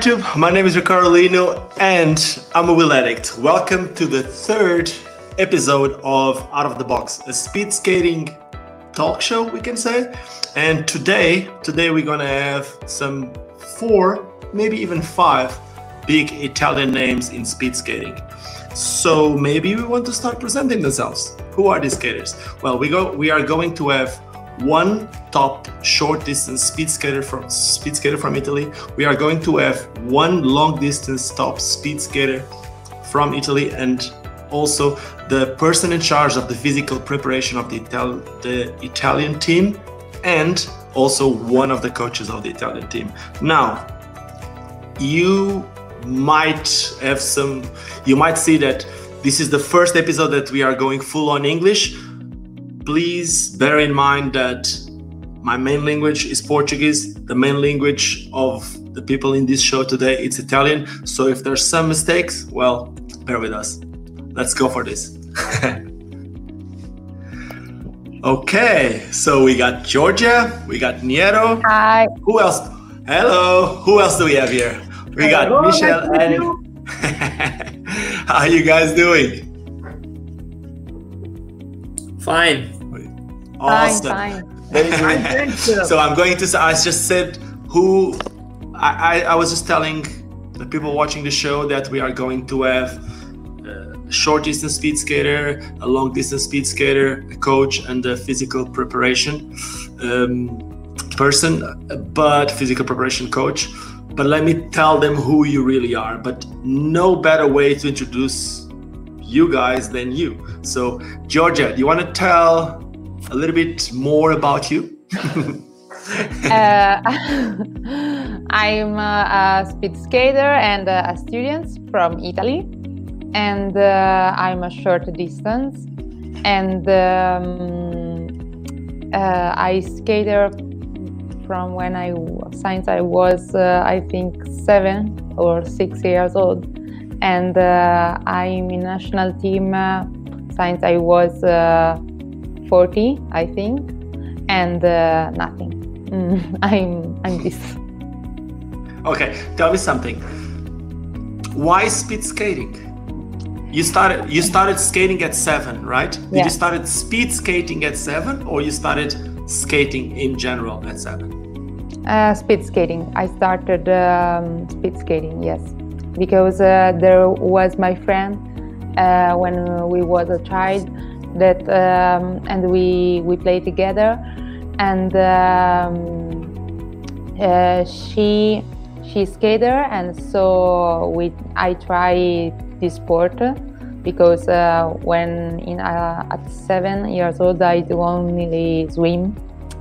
YouTube, my name is Ricardo Lino and I'm a wheel addict. Welcome to the third episode of Out of the Box, a speed skating talk show, we can say. And today, today we're gonna have some four, maybe even five big Italian names in speed skating. So maybe we want to start presenting themselves. Who are these skaters? Well, we go we are going to have one top short distance speed skater from speed skater from Italy. We are going to have one long distance top speed skater from Italy and also the person in charge of the physical preparation of the, Ital- the Italian team and also one of the coaches of the Italian team. Now, you might have some you might see that this is the first episode that we are going full on English please bear in mind that my main language is Portuguese. The main language of the people in this show today it's Italian. So if there's some mistakes, well, bear with us. Let's go for this. okay, so we got Georgia, we got Niero. Hi. Who else? Hello. Who else do we have here? We got Hello, Michelle nice and How are you guys doing? Fine. Awesome. Fine, Very so I'm going to. Say I just said who. I, I, I was just telling the people watching the show that we are going to have a short distance speed skater, a long distance speed skater, a coach, and a physical preparation um, person, but physical preparation coach. But let me tell them who you really are. But no better way to introduce you guys than you. So, Georgia, do you want to tell a little bit more about you? uh, I'm a, a speed skater and a student from Italy, and uh, I'm a short distance. And um, uh, I skater from when I since I was uh, I think seven or six years old, and uh, I'm in national team uh, since I was 40, I think, and nothing. Mm, I'm I'm this. Okay, tell me something. Why speed skating? You started you started skating at seven, right? Did Yeah. you started speed skating at seven, or you started skating in general at seven? Uh, speed skating. I started um, speed skating, yes, because uh, there was my friend uh, when we was a child that, um, and we we played together, and um, uh, she she skater, and so we I try this sport because uh, when in uh, at seven years old I only swim,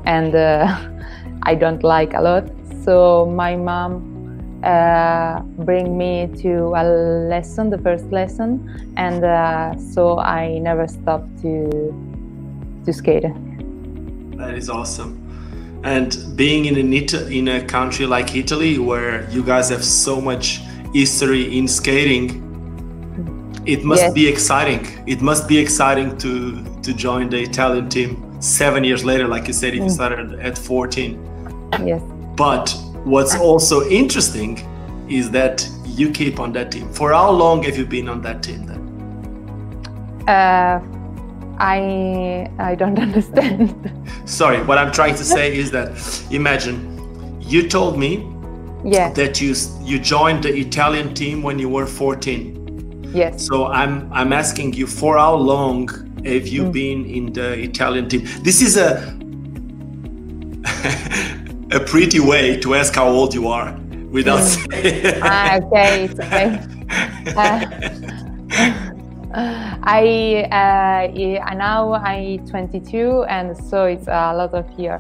and. Uh, I don't like a lot. So my mom uh, bring me to a lesson, the first lesson, and uh, so I never stopped to to skate. That is awesome. And being in an Ita- in a country like Italy, where you guys have so much history in skating, it must Yes. be exciting. It must be exciting to to join the Italian team seven years later, like you said, you started at 14. Yes. But what's also interesting is that you keep on that team. For how long have you been on that team then? Uh, I I don't understand. Sorry, what I'm trying to say is that imagine you told me yeah. that you you joined the Italian team when you were 14. Yes. So I'm I'm asking you for how long have you been in the Italian team? This is a a pretty way to ask how old you are without saying ah, okay. It's okay. Uh, I uh, yeah, now I'm 22, and so it's a lot of year.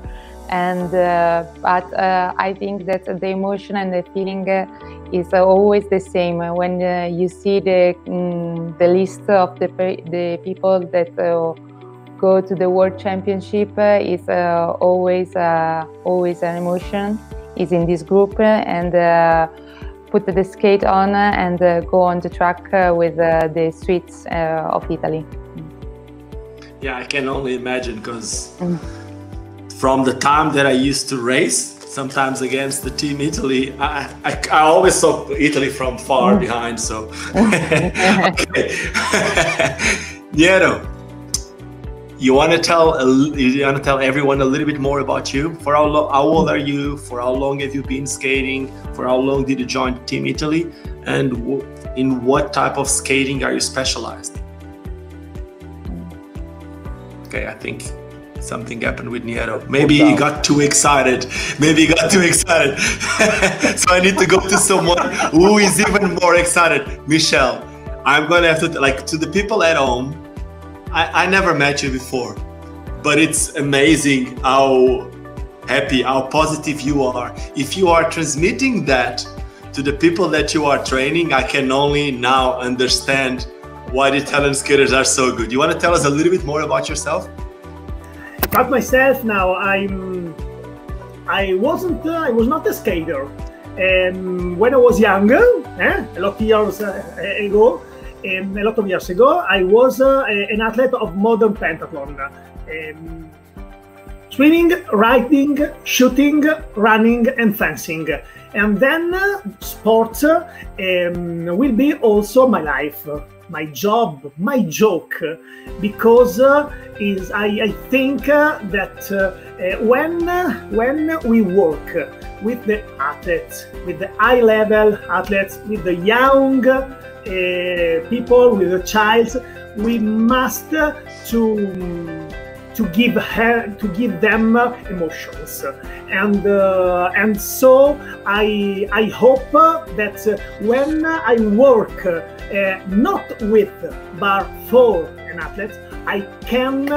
And uh, but uh, I think that the emotion and the feeling uh, is always the same when uh, you see the mm, the list of the the people that uh, go to the World Championship. Uh, is uh, always uh, always an emotion. Is in this group and. Uh, put the skate on and go on the track with uh, the streets uh, of Italy. Yeah, I can only imagine because Mm. from the time that I used to race sometimes against the team Italy. I, I, I always saw Italy from far mm. behind, so. okay. Niero, you want to tell you want to tell everyone a little bit more about you? For how, lo- how old are you? For how long have you been skating? For how long did you join Team Italy? And w- in what type of skating are you specialized? Okay, I think something happened with Niero. Maybe he got too excited. Maybe he got too excited. so I need to go to someone who is even more excited. Michelle, I'm gonna have to like to the people at home. I, I never met you before, but it's amazing how happy, how positive you are. If you are transmitting that to the people that you are training, I can only now understand why the Italian skaters are so good. You want to tell us a little bit more about yourself? About myself now, I'm. I wasn't. Uh, I was not a skater. Um, when I was younger, eh, a lot of years uh, ago, um, a lot of years ago, I was uh, an athlete of modern pentathlon. Um, swimming, riding, shooting, running, and fencing. And then uh, sports um, will be also my life my job, my joke, because uh, is I, I think uh, that when when we work with the athletes, with the high level athletes, with the young Uh, people, with a child, we must uh, to to give her to give them uh, emotions. And uh, and so i i hope that when i work uh, not with but for an athlete i can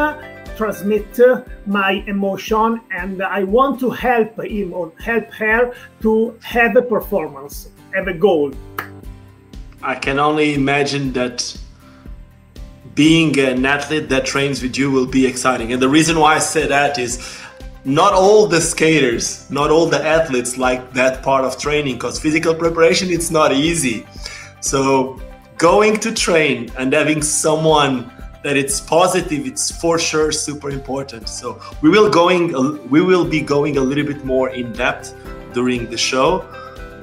transmit my emotion and i want to help him or help her to have a performance have a goal i can only imagine that being an athlete that trains with you will be exciting. And the reason why I say that is not all the skaters, not all the athletes like that part of training because physical preparation it's not easy. So going to train and having someone that it's positive it's for sure super important so we will going we will be going a little bit more in depth during the show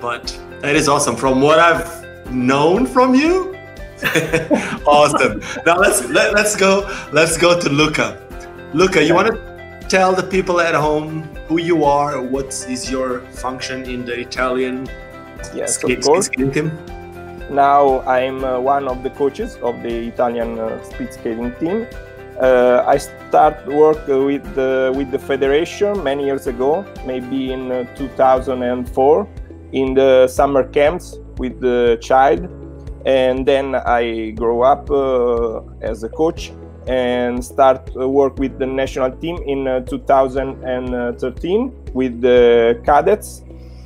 but that is awesome from what i've known from you awesome. Now let's let, let's go let's go to Luca. Luca, you want to tell the people at home who you are, what is your function in the Italian yes, skate, skating team? Now I'm uh, one of the coaches of the Italian uh, speed skating team. Uh, I start work with the, with the federation many years ago, maybe in uh, 2004, in the summer camps with the child and then I grow up uh, as a coach and start uh, work with the national team in uh, 2013 with the cadets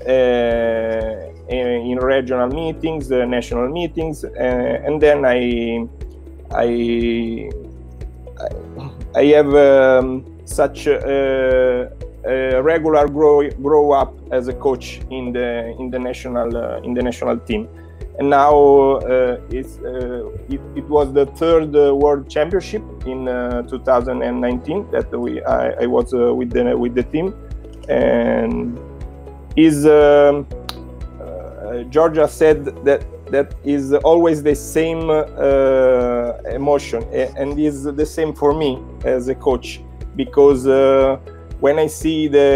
uh, in regional meetings, uh, national meetings, uh, and then I I I have um, such a, a, regular grow grow up as a coach in the in the national in the national team. And now uh, it's, uh, it, it, was the third uh, World Championship in 2019 that we I, I was with the with the team, and is um, Georgia said that that is always the same uh, emotion and is the same for me as a coach because uh, when I see the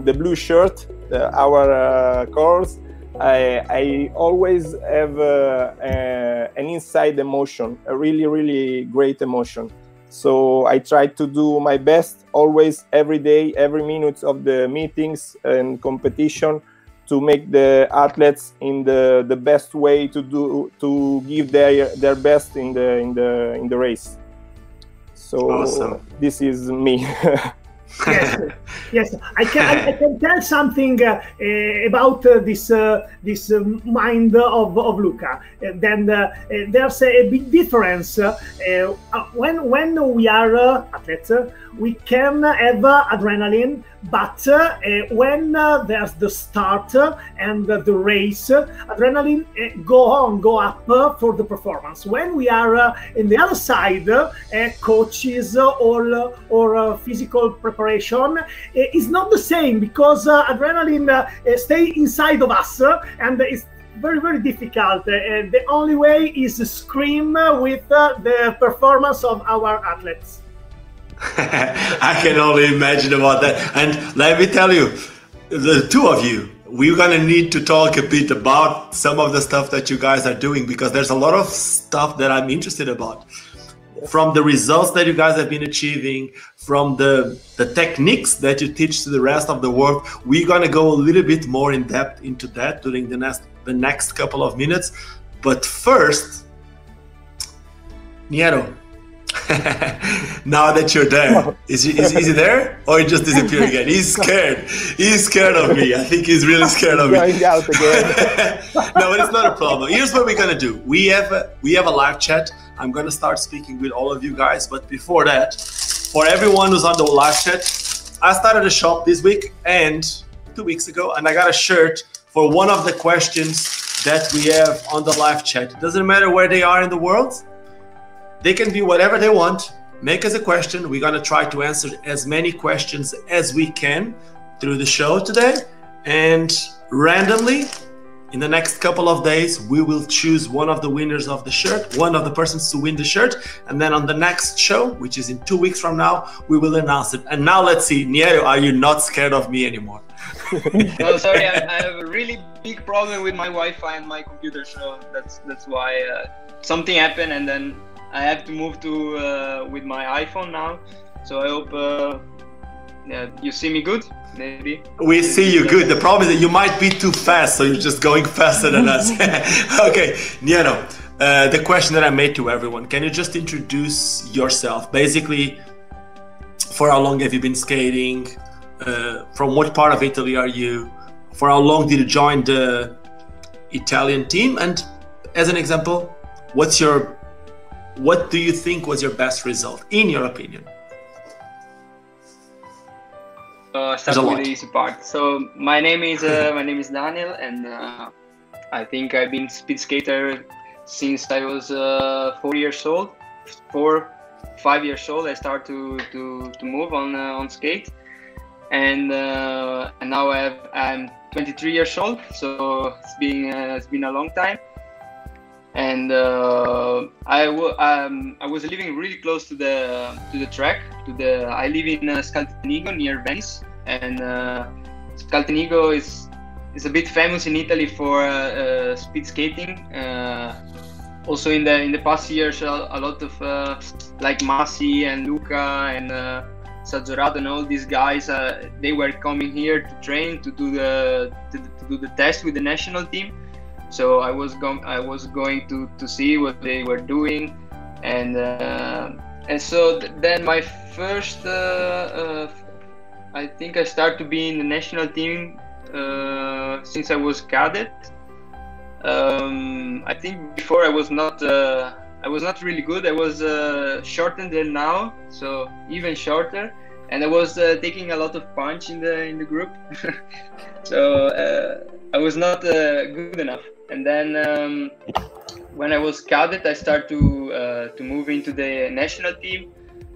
the blue shirt, the, our uh, course, I, I always have uh, uh, an inside emotion, a really, really great emotion. So I try to do my best always, every day, every minute of the meetings and competition to make the athletes in the, the best way to do to give their their best in the in the in the race. So awesome. this is me. yes, yes. I can I, I can tell something uh, uh, about uh, this uh, this uh, mind of of Luca. Uh, then there's a big difference when when we are athletes. We can have uh, adrenaline, but uh, when uh, there's the start uh, and the race, uh, adrenaline uh, go on, go up for the performance. When we are in the other side, coaches or or physical preparation is not the same because adrenaline stay inside of us and it's very very difficult and the only way is scream with the performance of our athletes I can only imagine about that. And let me tell you, the two of you, we're gonna need to talk a bit about some of the stuff that you guys are doing because there's a lot of stuff that I'm interested about. From the results that you guys have been achieving, from the the techniques that you teach to the rest of the world, we're gonna go a little bit more in depth into that during the next the next couple of minutes. But first, Niero, now that you're there, is he, is, is he there or he just disappeared again? He's scared. He's scared of me. I think he's really scared of me. Going out again. no, but it's not a problem. Here's what we're gonna do. We have a, we have a live chat. I'm gonna start speaking with all of you guys, but before that, for everyone who's on the live chat, I started a shop this week and two weeks ago, and I got a shirt for one of the questions that we have on the live chat. Doesn't matter where they are in the world they can be whatever they want. Make us a question. We're going to try to answer as many questions as we can through the show today. And randomly, in the next couple of days, we will choose one of the winners of the shirt, one of the persons to win the shirt. And then on the next show, which is in two weeks from now, we will announce it. And now let's see, Niero, are you not scared of me anymore? well, sorry, I, I, have a really big problem with my Wi-Fi and my computer, so that's that's why uh, something happened, and then I have to move to uh, with my iPhone now. So I hope uh, yeah, you see me good. Maybe we see you good. The problem is that you might be too fast, so you're just going faster than us. okay, Niero, uh, the question that I made to everyone: Can you just introduce yourself? Basically, for how long have you been skating? Uh, from what part of Italy are you? For how long did you join the Italian team? And as an example, what's your what do you think was your best result, in your opinion? Uh, start with the easy part. So my name is uh, my name is Daniel, and uh, I think I've been speed skater since I was uh, four years old. Four, five years old, I start to to, to move on uh, on skate, and uh, and now I have, I'm 23 years old. So it's been it's been a long time and uh, I, um, I was living really close to the to the track. To the I live in uh, Scaltenigo near Venice, and uh, Scaltenigo is is a bit famous in Italy for uh, uh, speed skating. Uh, also in the in the past years, a, lot of like Masi and Luca and Sazorato and all these guys, they were coming here to train to do the to, to do the test with the national team so I was going I was going to to see what they were doing, and uh, and so th- then my first uh, uh, I think I started to be in the national team uh, since I was cadet. Um, I think before I was not I was not really good. I was uh, shorter than now, so even shorter and I was uh, taking a lot of punch in the in the group, so uh, I was not good enough and then um, when I was cadet, I started to uh, to move into the national team,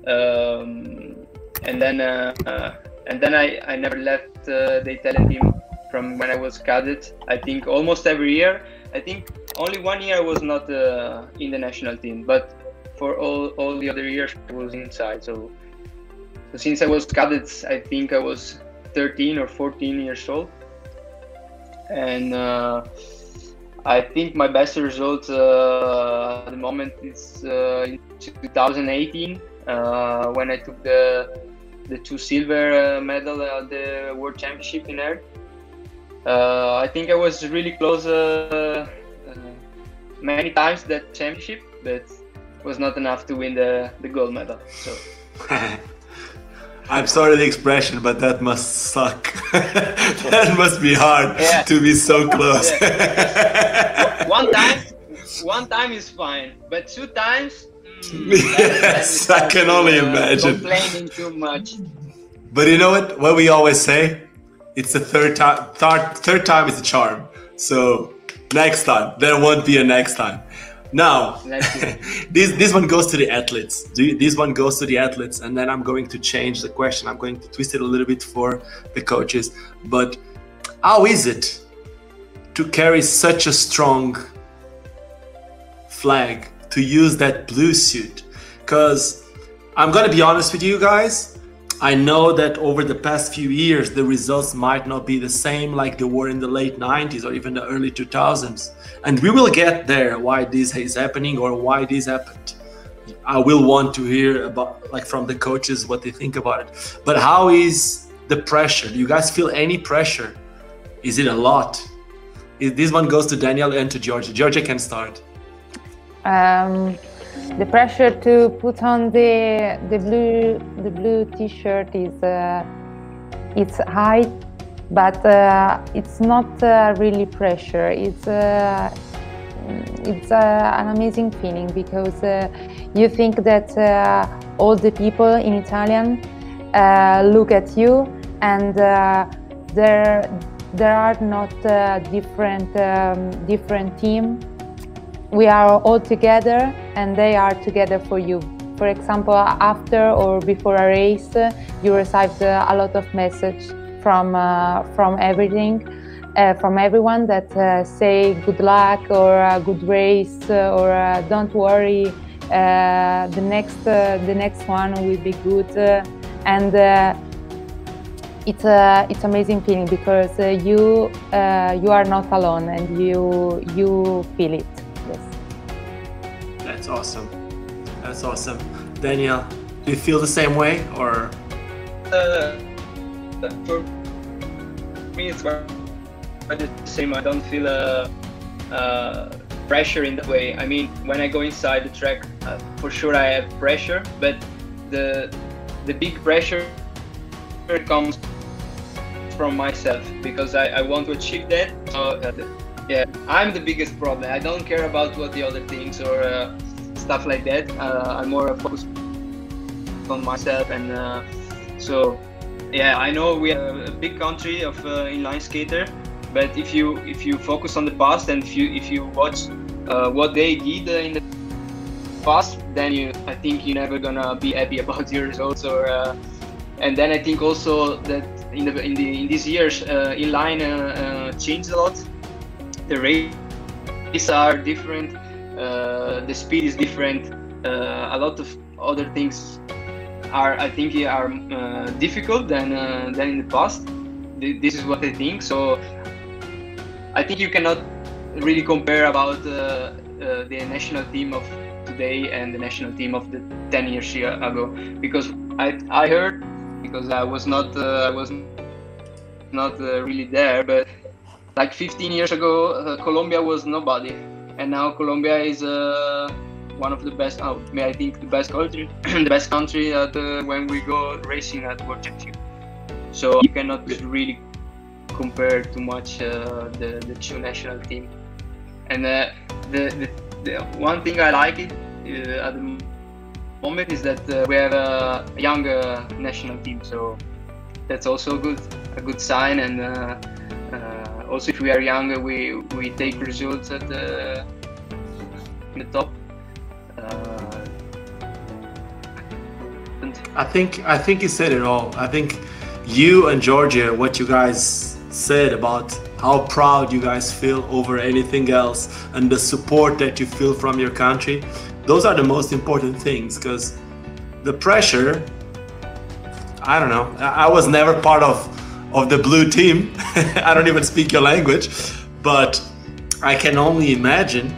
um, and then uh, uh, and then I, I never left uh, the Italian team from when I was cadet. I think almost every year. I think only one year I was not uh, in the national team, but for all all the other years I was inside. So, so since I was cadet, I think I was 13 or 14 years old, and uh, I think my best result uh, at the moment is uh, in 2018 uh, when I took the the two silver uh, medal at the World Championship in air. Uh, I think I was really close uh, many times that championship, but was not enough to win the, the gold medal. So. I'm sorry the expression, but that must suck. that must be hard yeah. to be so close. Yeah. one time, one time is fine, but two times, yes, I can only uh, imagine. Complaining too much. But you know what? What we always say, it's the third time. Third, third time is a charm. So next time, there won't be a next time. Now, this this one goes to the athletes. This one goes to the athletes, and then I'm going to change the question. I'm going to twist it a little bit for the coaches. But how is it to carry such a strong flag to use that blue suit? Because I'm gonna be honest with you guys. I know that over the past few years, the results might not be the same like they were in the late 90s or even the early 2000s. And we will get there why this is happening or why this happened. I will want to hear about, like, from the coaches what they think about it. But how is the pressure? Do you guys feel any pressure? Is it a lot? This one goes to Daniel and to Georgia. Georgia can start. Um, the pressure to put on the the blue the blue t-shirt is uh, it's high but uh, it's not uh, really pressure. It's uh, it's uh, an amazing feeling because uh, you think that all the people in Italian look at you and there there are not different um, different team we are all together and they are together for you. For example, after or before a race, you receive a lot of message from uh, from everything, uh, from everyone that uh, say good luck or good race or uh, don't worry, uh, the next uh, the next one will be good, and it's a it's amazing feeling because you you are not alone and you you feel it. That's awesome. That's awesome. Daniel, do you feel the same way or? Uh, for me, it's the same. I don't feel a, a, pressure in that way. I mean, when I go inside the track, uh, for sure I have pressure, but the the big pressure comes from myself because I, I want to achieve that. So, uh, yeah, I'm the biggest problem. I don't care about what the other things or uh, stuff like that. Uh, I'm more focused on myself, and uh, so yeah, I know we are a big country of uh, inline skater, but if you if you focus on the past and if you if you watch uh, what they did uh, in the past, then you I think you're never gonna be happy about your results or. Uh, and then I think also that in the in the in these years, inline changed a lot. The races are different uh, the speed is different. Uh, a lot of other things are, I think, are uh, difficult than than in the past. This is what I think. So I think you cannot really compare about the national team of today and the national team of the 10 years ago because I, I heard because I was not I was not really there but like 15 years ago uh, Colombia was nobody and now Colombia is uh, one of the best. Oh, I think the best country, the best country at uh, when we go racing at World Championship. So you cannot really compare too much uh, the the two national team. And uh, the, the, the one thing I like it uh, at the moment is that uh, we have a younger national team. So that's also good a good sign and also if we are younger we we take results at the, the top uh, I think I think you said it all. I think you and Georgia, what you guys said about how proud you guys feel over anything else and the support that you feel from your country, those are the most important things because the pressure, I don't know, I was never part of of the blue team. I don't even speak your language, but I can only imagine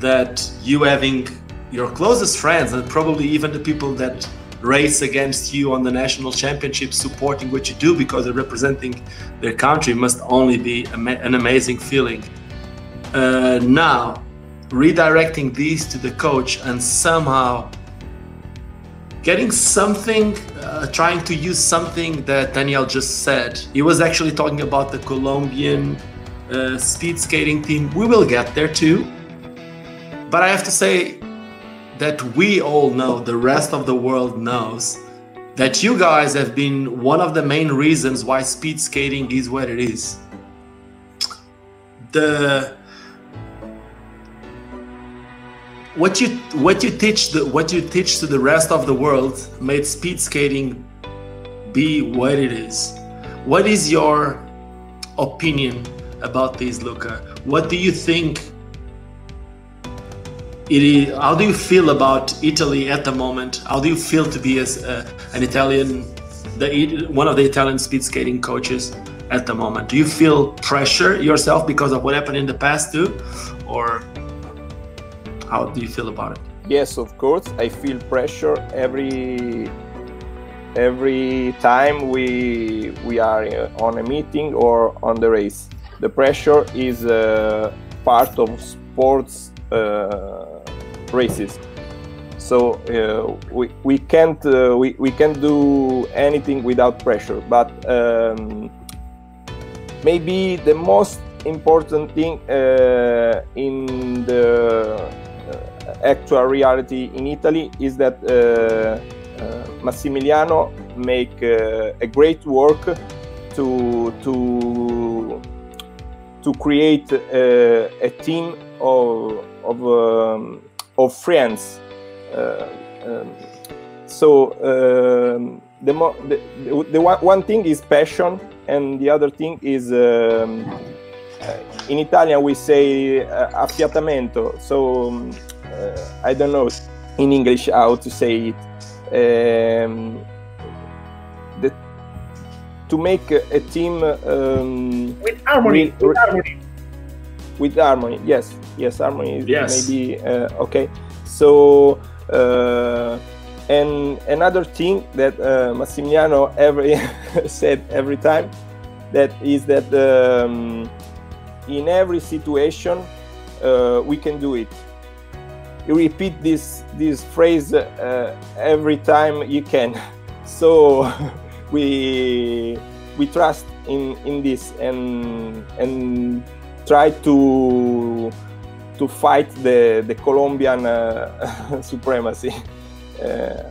that you having your closest friends and probably even the people that race against you on the national championship supporting what you do because they're representing their country must only be an amazing feeling. Uh, now, redirecting these to the coach and somehow getting something, uh, trying to use something that Daniel just said. He was actually talking about the Colombian uh, speed skating team. We will get there too. But I have to say, that we all know, the rest of the world knows, that you guys have been one of the main reasons why speed skating is what it is. The what you what you teach the what you teach to the rest of the world made speed skating be what it is. What is your opinion about this, Luca? What do you think it is, how do you feel about Italy at the moment? How do you feel to be as uh, an Italian, the, one of the Italian speed skating coaches at the moment? Do you feel pressure yourself because of what happened in the past too, or how do you feel about it? Yes, of course. I feel pressure every every time we we are on a meeting or on the race. The pressure is uh, part of sports uh, races. So uh, we, we can't uh, we, we can't do anything without pressure. But um, maybe the most important thing uh, in the actual reality in Italy is that uh, Massimiliano make a great work to to to create a team of of um, of friends. Uh, um, so um, the, the, the, one, one thing is passion, and the other thing is um, uh, in Italian we say uh, affiatamento. So um, uh, I don't know in English how to say it. Um, the, to make a, a team um, with harmony, with harmony with harmony yes yes harmony yes. maybe uh, okay so uh, and another thing that uh, Massimiliano every said every time that is that um, in every situation uh, we can do it you repeat this this phrase uh, every time you can so we we trust in in this and and try to to fight the the Colombian uh, supremacy. Uh,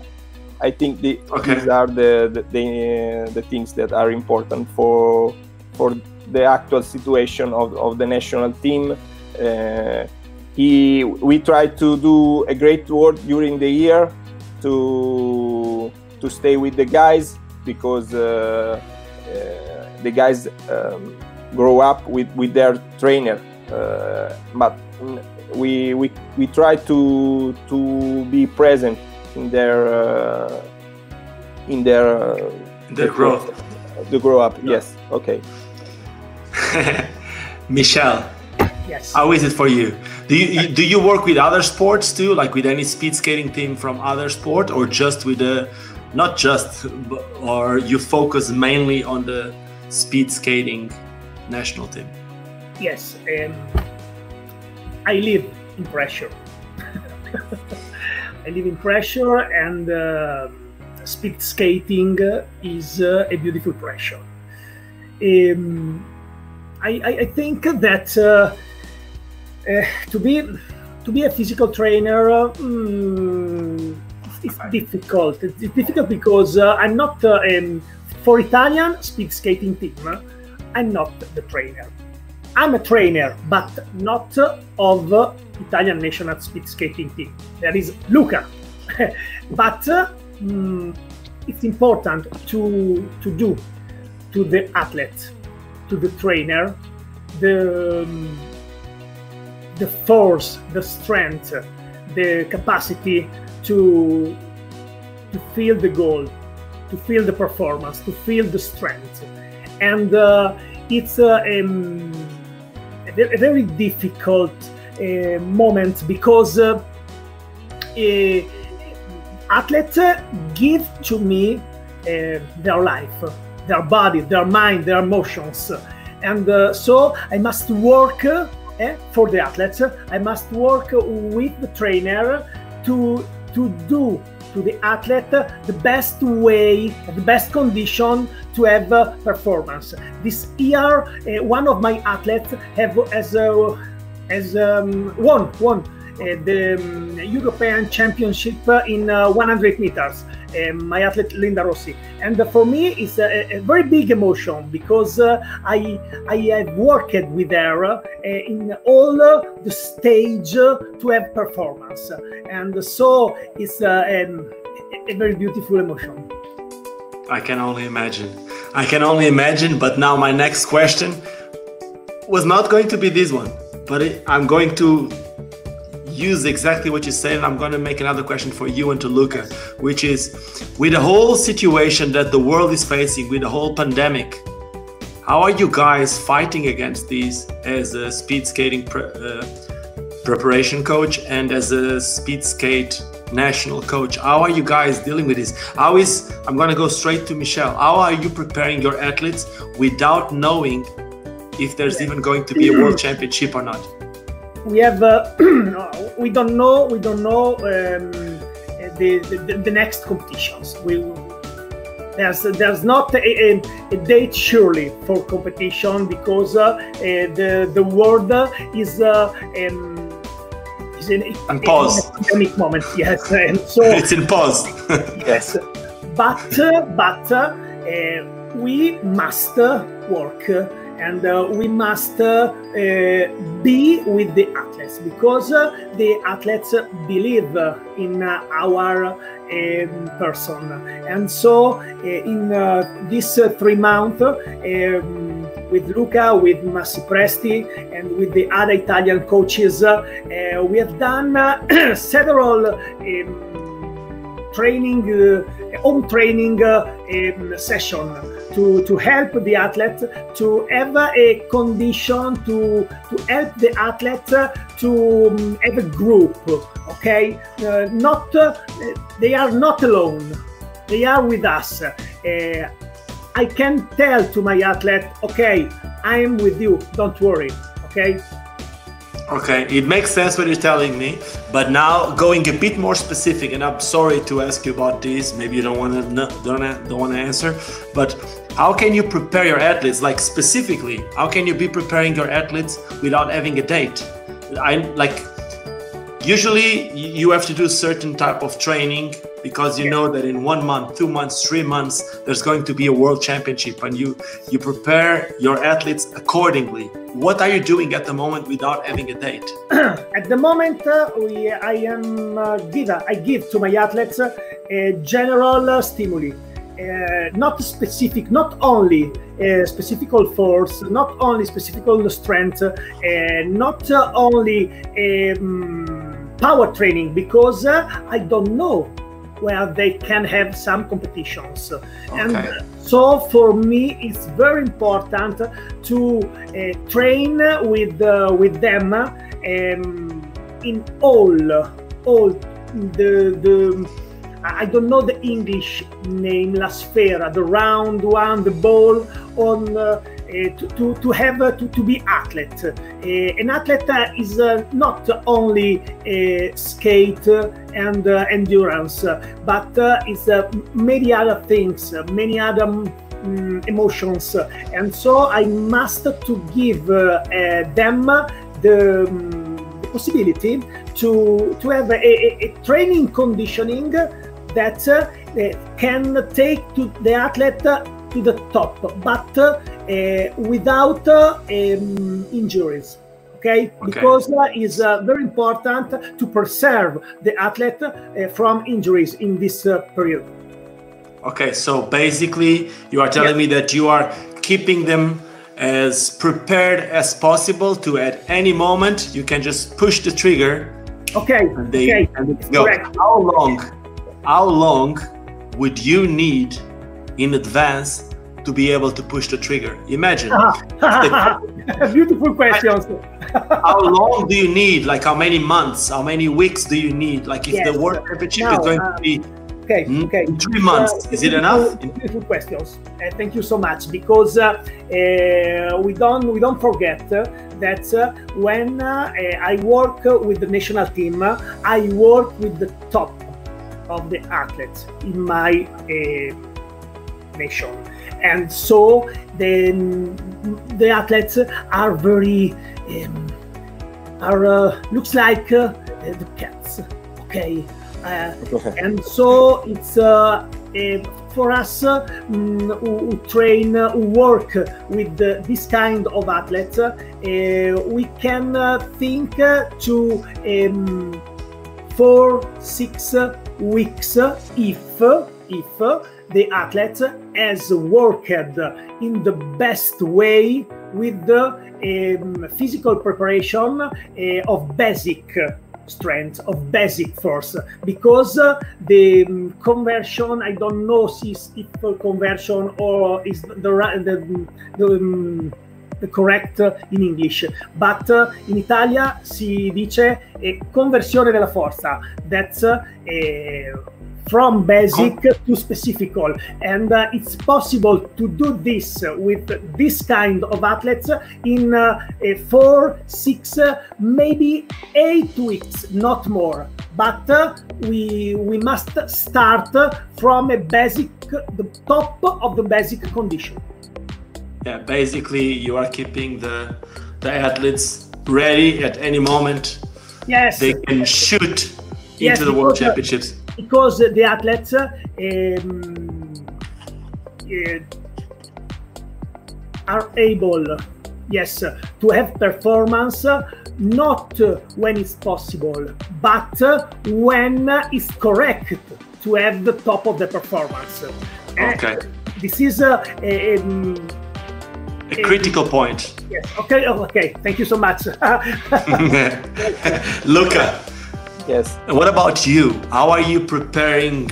I think the, okay. these are the the, the the, things that are important for for the actual situation of, of the national team. Uh, he we try to do a great work during the year to to stay with the guys because uh, uh, the guys um, grow up with, with their trainer. Uh, but we, we, we try to, to be present in their, uh, in their, uh, the growth. The grow up, yeah. yes. Okay. Michelle. Yes. How is it for you? Do you do you work with other sports too, like with any speed skating team from other sport, or just with the, not just, or you focus mainly on the speed skating national team? Yes, um, I live in pressure. I live in pressure, and uh, speed skating is uh, a beautiful pressure. Um, I, I, think that uh, to be to be a physical trainer um, it's, difficult. It's difficult because uh, I'm not uh, um, for Italian speed skating team. I'm not the trainer. I'm a trainer, but not of Italian national speed skating team. There is Luca, but um, it's important to to do to the athlete, to the trainer, the um, the force, the strength, the capacity to to feel the goal, to feel the performance, to feel the strength. And uh, it's uh, um, a, very difficult uh, moment because uh, athletes give to me uh, their life, their body, their mind, their emotions, and uh, so I must work eh, for the athletes. I must work with the trainer to to do to the athlete the best way, the best condition to have performance. This year, uh, one of my athletes have as uh, as um, won won the um, European Championship in 100 meters. Um, my athlete Linda Rossi, and uh, for me it's a, a very big emotion because uh, I I have worked with her uh, in all the stage to have performance, and so it's um, a very beautiful emotion. I can only imagine. I can only imagine. But now my next question was not going to be this one, but it, I'm going to use exactly what you said. And I'm going to make another question for you and to Luca, which is with the whole situation that the world is facing, with the whole pandemic, how are you guys fighting against these as a speed skating pre- uh, preparation coach and as a speed skate national coach. How are you guys dealing with this? How is, I'm going to go straight to Michelle. How are you preparing your athletes without knowing if there's even going to be a world championship or not? We have, uh, we don't know, we don't know um, the, the, the, next competitions. We, there's, there's not a, a, a date surely for competition because uh, uh, the, the world is uh, um, is in, pause. pandemic moment, yes. And so it's in pause. yes, but uh, but uh, we must work and uh, we must uh, be with the athletes because uh, the athletes believe in our um, person and so in this three months um, with Luca, with Massi Presti, and with the other Italian coaches. Uh, we have done uh, several um, training, uh, home training um, to, to help the athlete to have a condition to, to help the athlete to um, have a group okay uh, not uh, they are not alone they are with us uh, I can tell to my athlete, okay, I am with you, don't worry, okay? Okay, it makes sense what you're telling me, but now going a bit more specific, and I'm sorry to ask you about this. Maybe you don't want to don't don't want to answer, but how can you prepare your athletes? Like specifically, how can you be preparing your athletes without having a date? I like usually you have to do certain type of training because you know that in one month two months three months there's going to be a world championship and you you prepare your athletes accordingly what are you doing at the moment without having a date at the moment uh, we i am uh, give i give to my athletes uh, a general uh, stimuli not specific, not only uh, specific force, not only specific strength, uh, not only um, power training, because uh, I don't know where they can have some competitions. Okay. And so for me, it's very important to uh, train with uh, with them um, in all all the the I don't know the English name, La Sfera, the round one, the ball on uh, to, to, to have uh, to, to be athlete. Uh, an athlete is not only skate and endurance, but it's many other things, many other um, emotions, and so I must to give them the. Um, possibility to to have a, a, a training conditioning that uh, can take to the athlete to the top, but uh, without um, injuries. Okay? okay, because uh, it's uh, very important to preserve the athlete uh, from injuries in this uh, period. Okay, so basically, you are telling yeah. me that you are keeping them as prepared as possible to at any moment you can just push the trigger. Okay. And they okay. And go. Correct. How long how long would you need in advance to be able to push the trigger? Imagine. Beautiful questions. how long do you need? Like how many months? How many weeks do you need? Like if yes. the world championship now, is going to be okay, okay. three months, uh, is it enough? Beautiful questions. Uh, thank you so much because uh, uh we don't we don't forget that uh, when uh, I work with the national team, I work with the top of the athletes in my uh, nation. And so the, the athletes are very, um, are uh, looks like uh, the cats. Okay, uh, and so it's uh, for us mm, who, who, train, who work with this kind of athletes. we can think to um, four, six weeks if if the athlete has worked in the best way with the um, physical preparation uh, of basic strength of basic force. Because uh, the um, conversion i don't know if conversion or is the the, the, um, the correct in English, but uh, in Italia si dice eh, conversione della forza. That's eh, from basic to specific specifical. And uh, it's possible to do this with this kind of athletes in uh, four six uh, maybe eight weeks not more. But we we must start from a basic the top of the basic condition yeah basically you are keeping the the athletes ready at any moment yes they can shoot yes, into the world uh, championships because the athletes um, uh, are able, yes, to have performance not when it's possible, but when it's correct to have the top of the performance. Okay. Uh, this is a, a, um, a critical point. Yes. Okay. Oh, okay. Thank you so much. Luca. Yes. And what about you? How are you preparing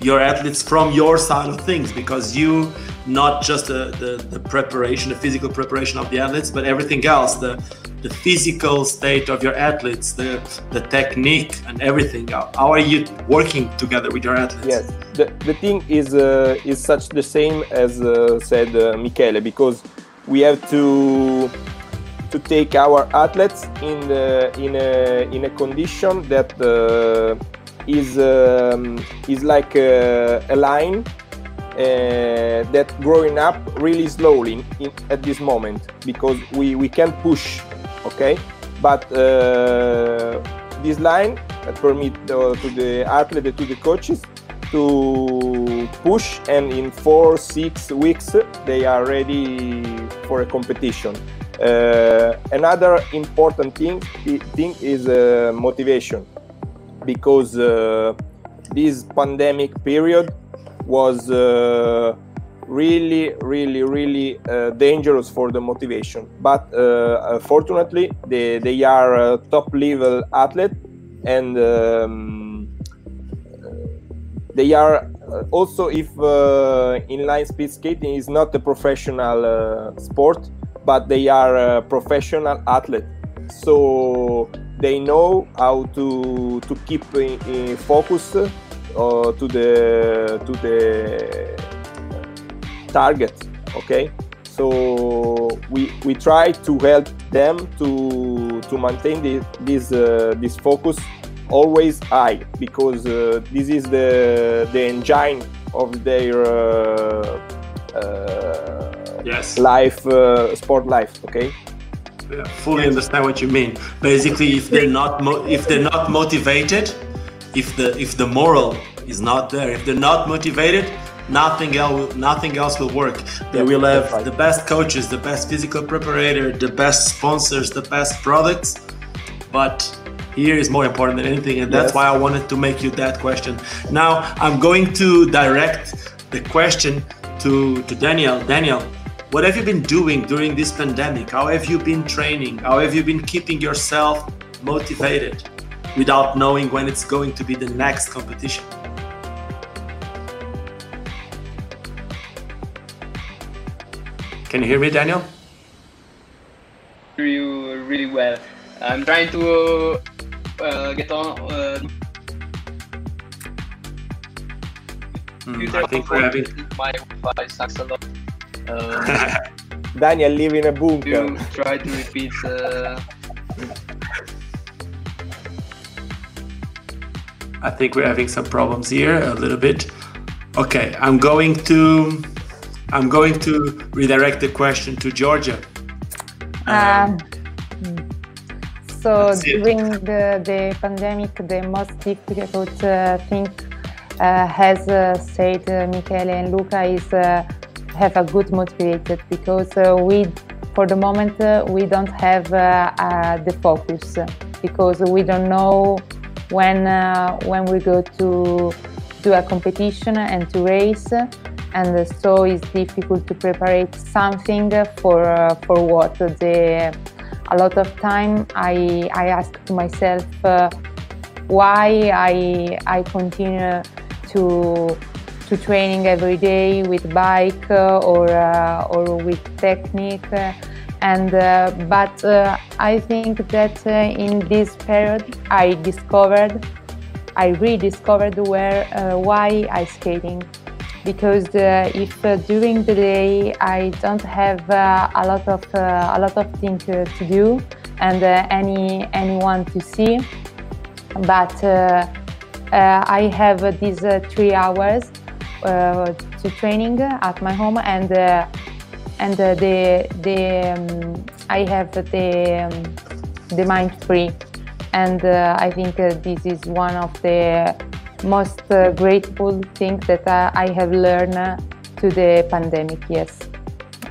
your athletes from your side of things? Because you, not just the, the, the preparation, the physical preparation of the athletes, but everything else, the, the physical state of your athletes, the, the technique and everything. How, are you working together with your athletes? Yes, the, the thing is, uh, is such the same as uh, said uh, Michele, because we have to to take our athletes in the, in a in a condition that uh, is um, is like a, a line uh, that growing up really slowly in, at this moment because we we can push okay? But uh, this line permit uh, to the athlete to the coaches to push and in four six weeks they are ready for a competition. Uh, another important thing, thing is uh, motivation. Because uh, this pandemic period was uh, really really really uh, dangerous for the motivation. But uh, fortunately they, they are top level athlete and um, they are also if inline speed skating is not a professional sport but they are professional athlete. So they know how to to keep in, in focus uh, to the to the target okay? So we we try to help them to to maintain the, this uh, this focus always high because uh, this is the the engine of their uh, uh yes. life uh, sport life okay? Yeah, fully understand what you mean. Basically if they're not if they're not motivated if the if the moral is not there if they're not motivated nothing else nothing else will work they will have right. the best coaches the best physical preparator the best sponsors the best products but here is more important than anything and that's yes. why i wanted to make you that question now i'm going to direct the question to to daniel daniel what have you been doing during this pandemic? How have you been training? How have you been keeping yourself motivated without knowing when it's going to be the next competition? Can you hear me, Daniel? Hear you really well. I'm trying to uh, get on. Uh, mm, I think we're having. My Wi-Fi sucks a lot. Uh, Daniel live in a bunker. try to repeat. Uh... I think we're having some problems here a little bit. Okay, I'm going to I'm going to redirect the question to Georgia. Um, also during the, the pandemic, the most difficult uh, thing, uh, as uh, said uh, Michele and Luca, is uh, have a good motivated because uh, we, for the moment, uh, we don't have the focus because we don't know when when we go to do a competition and to race and so it's difficult to prepare something for uh, for what? The a lot of time I I ask myself uh, why I I continue to to training every day with bike uh, or uh, or with technique. And uh, but uh, I think that in this period I discovered I rediscovered where why I skating because uh, if uh, during the day I don't have uh, a lot of a lot of things to do and any anyone to see, but I have these three hours to training at my home and and the the um, I have the um, the mind free, and uh, I think uh, this is one of the most uh, grateful thing that uh, I have learned uh, to the pandemic. Yes,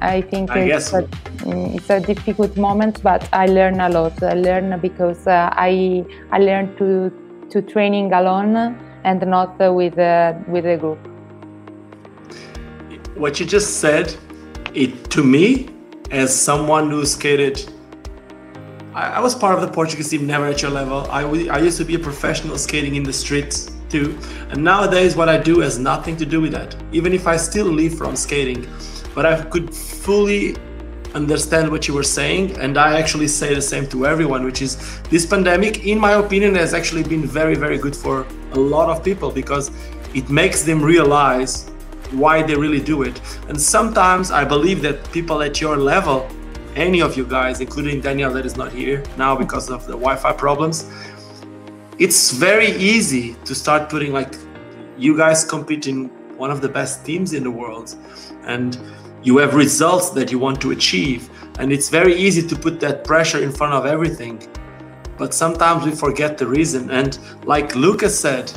I think I it's, a, mm, it's, a, difficult moment, but I learn a lot. I learn because uh, I I learned to to training alone and not uh, with uh, with a group. What you just said, it to me, as someone who skated I, was part of the Portuguese team, never at your level. I, I used to be a professional skating in the streets too. And nowadays, what I do has nothing to do with that. Even if I still live from skating, but I could fully understand what you were saying and i actually say the same to everyone which is this pandemic in my opinion has actually been very very good for a lot of people because it makes them realize why they really do it and sometimes i believe that people at your level any of you guys including daniel that is not here now because of the wi-fi problems it's very easy to start putting like you guys compete in one of the best teams in the world and you have results that you want to achieve and it's very easy to put that pressure in front of everything. But sometimes we forget the reason and like lucas said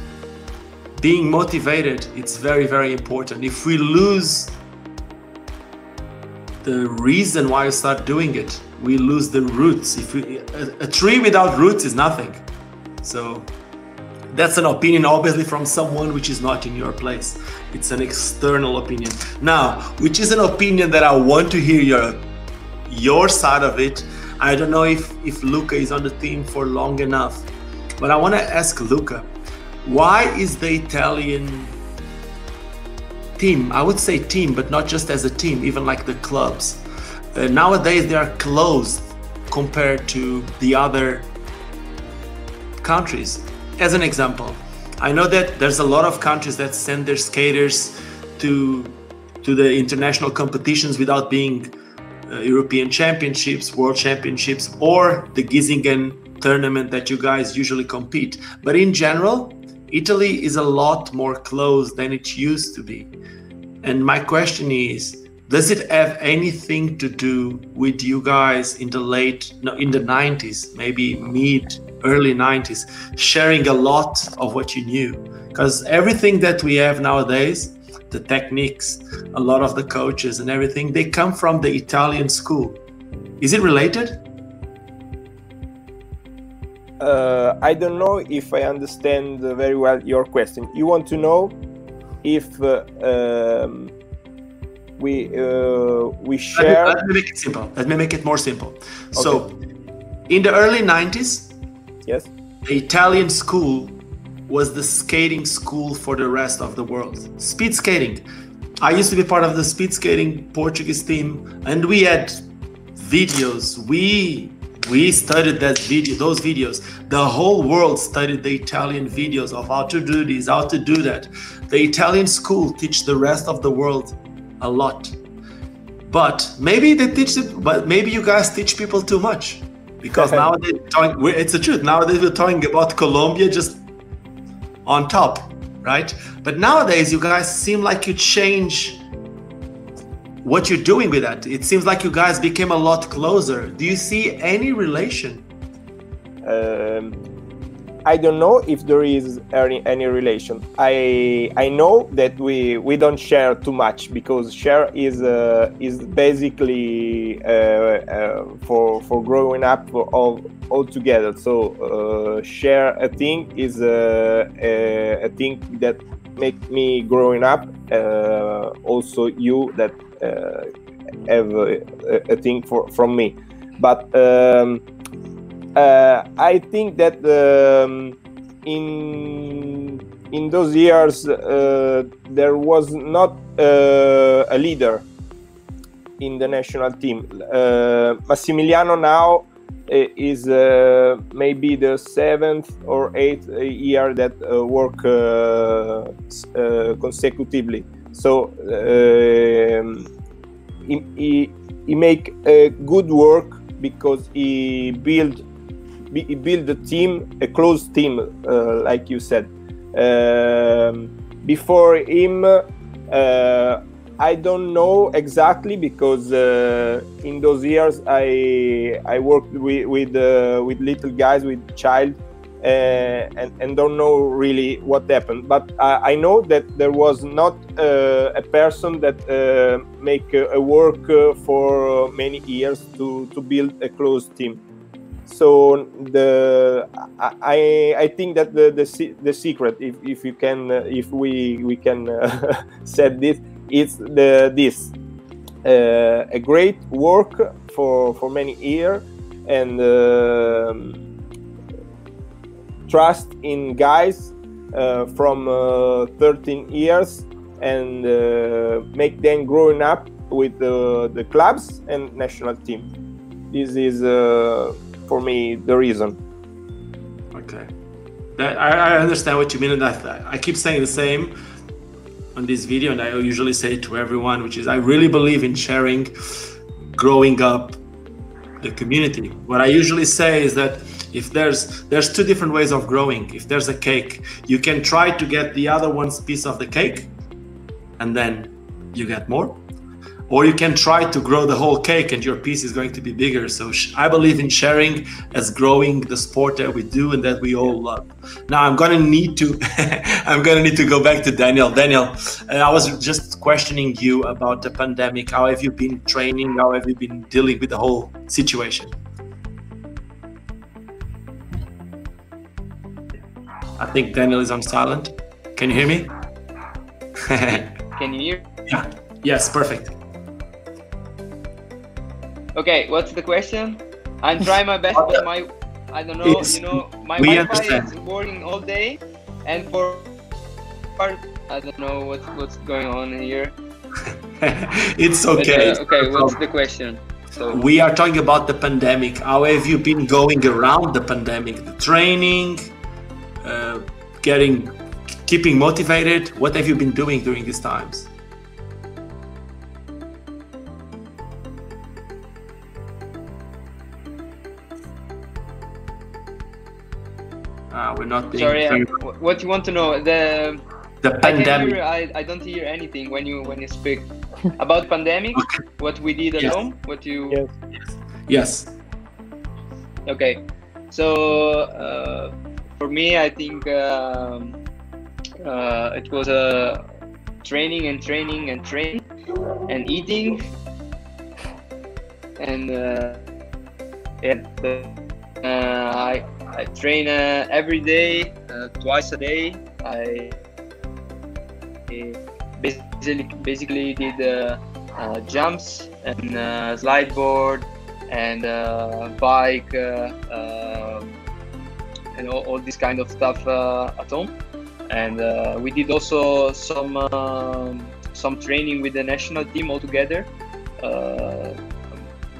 being motivated it's very very important. If we lose the reason why you start doing it we lose the roots. If we, a, a tree without roots is nothing so that's an opinion, obviously, from someone which is not in your place. It's an external opinion. Now, which is an opinion that I want to hear your your side of it. I don't know if if Luca is on the team for long enough, but I want to ask Luca, why is the Italian team? I would say team, but not just as a team, even like the clubs. Uh, nowadays, they are closed compared to the other countries. As an example, I know that there's a lot of countries that send their skaters to to the international competitions without being uh, European Championships, World Championships, or the Geisingen tournament that you guys usually compete. But in general, Italy is a lot more closed than it used to be. And my question is, does it have anything to do with you guys in the late no, in the 90s, maybe mid early 90s sharing a lot of what you knew? Because everything that we have nowadays the techniques a lot of the coaches and everything they come from the italian school. Is it related? Uh, i don't know if i understand very well your question. You want to know if uh, um, we uh, we share let me, let me, make it simple let me make it more simple okay. so in the early 90s Yes. The Italian school was the skating school for the rest of the world. Speed skating. I used to be part of the speed skating Portuguese team, and we had videos. We we studied that video, those videos. The whole world studied the Italian videos of how to do this, how to do that. The Italian school teach the rest of the world a lot. But maybe they teach it, but maybe you guys teach people too much because nowadays talking, it's the truth. Nowadays we're talking about Colombia just on top, right? But nowadays you guys seem like you change what you're doing with that. It seems like you guys became a lot closer. Do you see any relation Um, I don't know if there is any, any relation. I I know that we we don't share too much because share is uh, is basically uh, uh, for for growing up all all together. So uh, share a thing is uh, a, a thing that make me growing up. Uh, also you that have a, a, thing for from me, but. Um, uh, I think that um, in in those years uh, there was not uh, a leader in the national team. Uh, Massimiliano now uh, is uh, maybe the seventh or eighth year that work consecutively. So um, he, he, he make good work because he built build a team, a close team, uh, like you said. Um, before him, uh, I don't know exactly because uh, in those years I I worked with with, uh, with little guys with child uh, and and don't know really what happened. But I, I know that there was not a person that make a, a work for many years to to build a close team so the I I think that the the, the secret if, if you can uh, if we we can uh, set this is the this. Uh, a great work for for many years and um, trust in guys uh, from uh, 13 years and make them growing up with the clubs and national team. This is for me the reason. Okay, that, I, I understand what you mean, and I, I keep saying the same on this video, and I usually say to everyone, which is I really believe in sharing, growing up, the community. What I usually say is that if there's there's two different ways of growing. If there's a cake, you can try to get the other one's piece of the cake, and then you get more or you can try to grow the whole cake and your piece is going to be bigger. So i believe in sharing as growing the sport that we do and that we all love. Now i'm gonna need to i'm gonna need to go back to daniel. Daniel uh, i was just questioning you about the pandemic. How have you been training? How have you been dealing with the whole situation? I think daniel is on silent. Can you hear me? Can you hear? Yeah. Yes perfect Okay, what's the question? I'm trying my best, but my I don't know. It's, you know, my Wi-Fi is working all day, and for part, I don't know what's what's going on here. it's okay. But, uh, okay, what's the question? So we are talking about the pandemic. How have you been going around the pandemic? The training, uh, getting, keeping motivated. What have you been doing during these times? We're not being Sorry, very... uh, what you want to know? The the pandemic. I, hear, I, I don't hear anything when you when you speak about pandemic. Okay. What we did at yes. home. What you. Yes. Yes. Okay, so uh, for me, I think um, uh, it was a training and training and training and eating and uh, and uh, I I train uh, every day, uh, twice a day. I basically basically did uh, uh jumps and uh, slide board and uh, bike um, and all, all, this kind of stuff at home. And we did also some um, some training with the national team all together,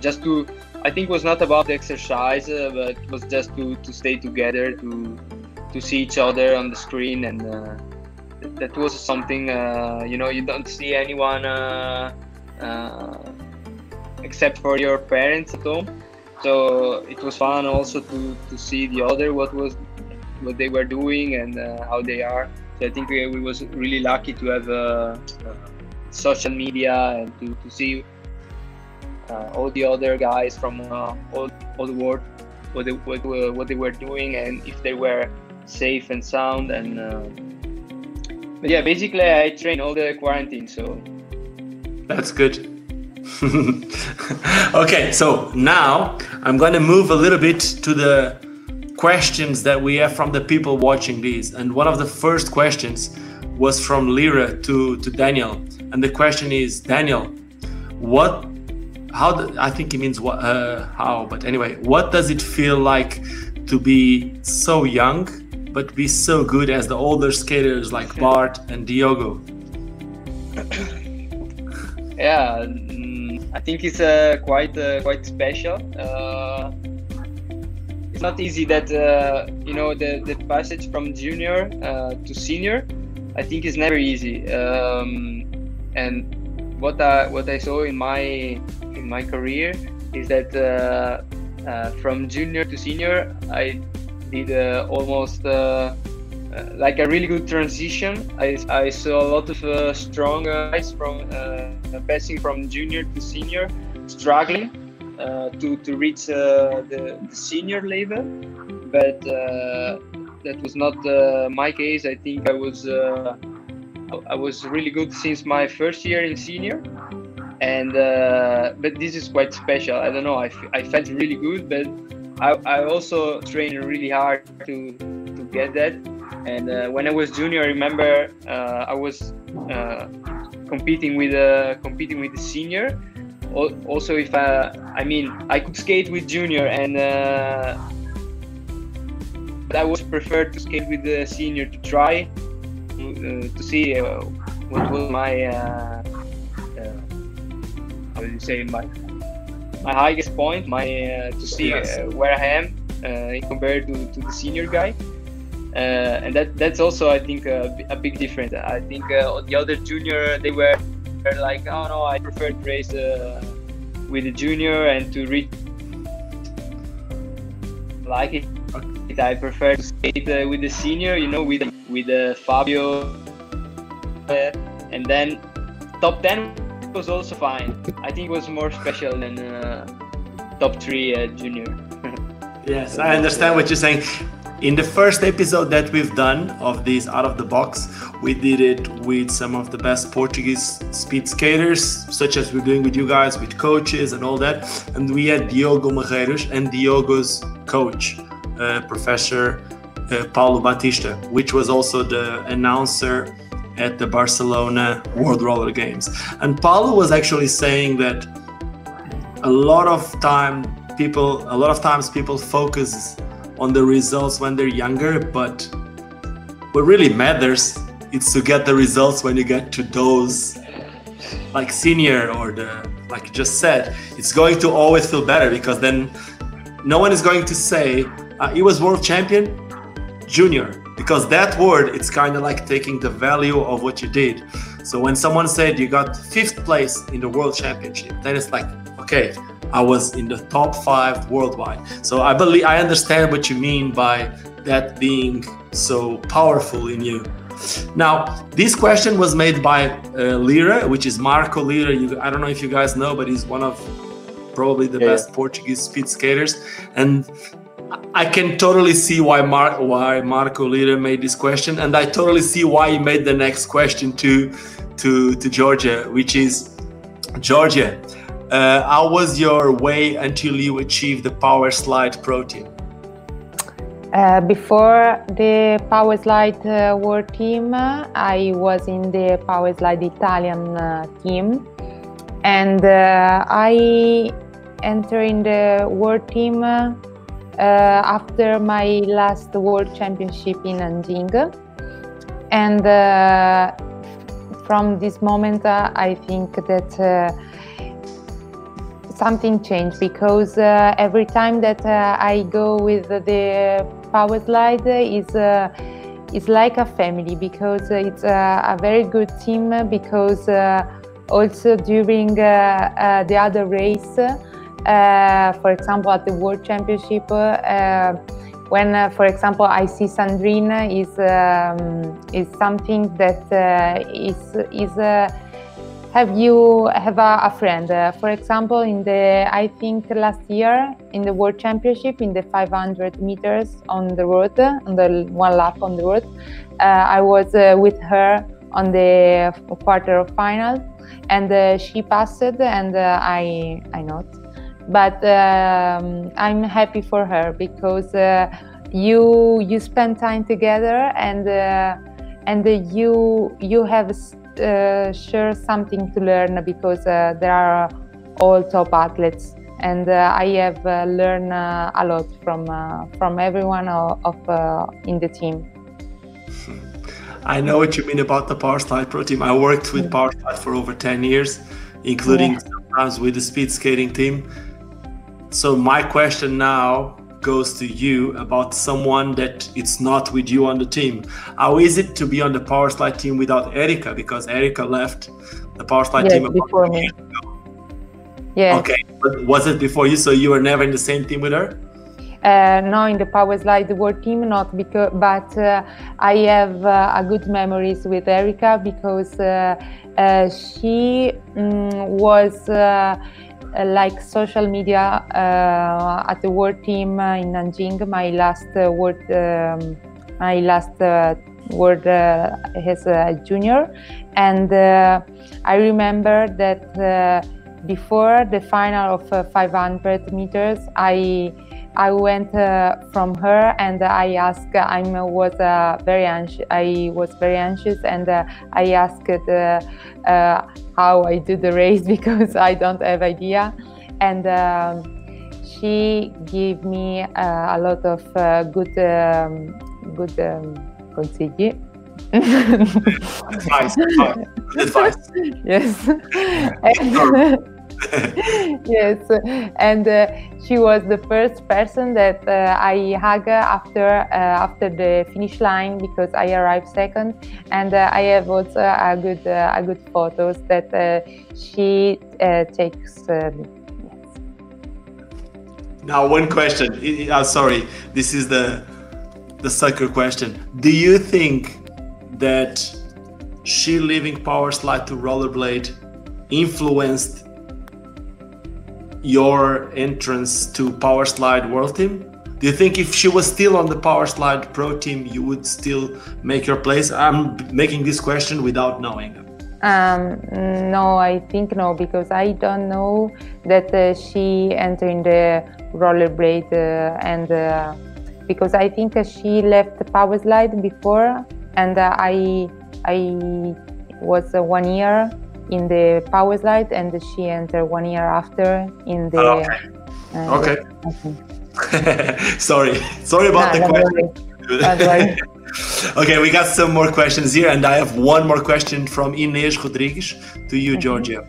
just to I think it was not about the exercise, uh, but it was just to, to stay together, to to see each other on the screen, and uh, that was something uh, you know you don't see anyone uh, uh, except for your parents at home. So it was fun also to, to see the other what was what they were doing and how they are. So I think we, we was really lucky to have social media and to, to see all the other guys from uh, all, all the world. what they, what, what they were doing and if they were safe and sound and uh, but yeah basically i train all the quarantine so. That's good. Okay so now i'm going to move a little bit to the questions that we have from the people watching these. And one of the first questions was from lyra to to daniel. And the question is daniel what how do, i think it means what uh, how but anyway what does it feel like to be so young but be so good as the older skaters like Bart and Diogo? yeah, mm, I think it's uh, quite uh, quite special. Uh, it's not easy that uh, you know the, the passage from junior uh, to senior. I think is never easy. Um, and what I what I saw in my in my career is that uh, from junior to senior, I did uh, almost uh, uh, like a really good transition. I, I saw a lot of strong guys from passing from junior to senior, struggling to to reach the, the, senior level, but that was not my case. I think I was I was really good since my first year in senior, and uh, but this is quite special. I don't know. I, I felt really good, but I, I also trained really hard to to get that. And uh, when I was junior, I remember uh, I was uh, competing with uh, competing with the senior. Also, if I, I mean, I could skate with junior, and uh, but I was preferred to skate with the senior to try uh, to see what was my do you say my my highest point, my uh, to see yes. uh, where I am uh, compared to, to the senior guy. Uh, and that that's also I think a, a big difference. I think uh, the other junior they were like, oh no, I prefer to race uh, with the junior and to reach like it. I prefer to skate with the senior, you know, with with Fabio, and then top ten was also fine. I think it was more special than uh, top three uh, junior. yes, I understand what you're saying. In the first episode that we've done of this out of the box, we did it with some of the best Portuguese speed skaters, such as we're doing with you guys, with coaches and all that. And we had Diogo Marreiros and Diogo's coach, uh, Professor uh, Paulo Batista, which was also the announcer at the Barcelona World Roller Games. And Paulo was actually saying that a lot of time people a lot of times people focus on the results when they're younger, but what really matters is to get the results when you get to those like senior or the like you just said, it's going to always feel better because then no one is going to say uh, he was world champion junior because that word it's kind of like taking the value of what you did. So when someone said you got fifth place in the world championship then it's like okay i was in the top five worldwide. So i believe i understand what you mean by that being so powerful in you. Now this question was made by uh, lira which is marco lira. You, i don't know if you guys know but he's one of probably the yeah. best portuguese speed skaters. And I can totally see why Mar- why Marco Lira made this question, and I totally see why he made the next question to to to Georgia, which is Georgia. Uh, how was your way until you achieved the Power Slide Pro Team? Uh, before the Power Slide uh, World Team, I was in the Power Slide Italian uh, team, and uh, I entered in the World Team uh, after my last World Championship in Nanjing. And uh, from this moment, uh, I think that something changed because uh, every time that uh, I go with the power slide is uh, is like a family because it's a very good team because also during the other race uh, for example, at the World Championship, uh, when, uh, for example, I see Sandrine is um, is something that is is have you have a, a friend? Uh, for example, in the I think last year in the World Championship in the 500 meters on the road, on the one lap on the road, uh, I was uh, with her on the quarter of final, and uh, she passed, and uh, I I not. But um, I'm happy for her because uh, you you spend time together and and you you have uh, share something to learn because uh, there are all top athletes and uh, I have uh, learned uh, a lot from uh, from everyone of, in the team. I know what you mean about the Power Slide Pro team. I worked with Power Slide for over 10 years, including yeah. sometimes with the speed skating team. So my question now goes to you about someone that it's not with you on the team. How is it to be on the power slide team without Erica? Because Erica left the power slide yes, team before me. Yeah. Okay, but was it before you? So you were never in the same team with her? Uh, no, in the power slide world team, not because, but uh, I have uh, a good memories with Erica because uh, uh, she um, was uh, Uh, like social media uh, at the world team uh, in Nanjing. My last uh, world, um, my last uh, world as a junior, and I remember that before the final of 500 meters, I I went uh, from her and I asked. I was uh, very anxious. I was very anxious, and uh, I asked how I do the race because I don't have idea. And um, she gave me uh, a lot of uh, good um, good um, consigli. advice, advice. Yes. yes, and uh, she was the first person that uh, I hugged after uh, after the finish line because I arrived second, and uh, I have also a good uh, a good photos that uh, she takes. Now, one question. I'm sorry, this is the the sucker question. Do you think that she leaving power slide to rollerblade influenced your entrance to Power Slide World Team? Do you think if she was still on the Power Slide Pro Team, you would still make your place? I'm making this question without knowing. Um, no, I think no, because I don't know that uh, she entered in the rollerblade uh, and uh, because I think she left the power slide before and uh, I I was uh, one year in the power slide and she entered one year after in the oh, okay, uh, okay. sorry. Sorry about the question okay we got some more questions here and i have one more question from inez rodriguez to you mm-hmm. georgia.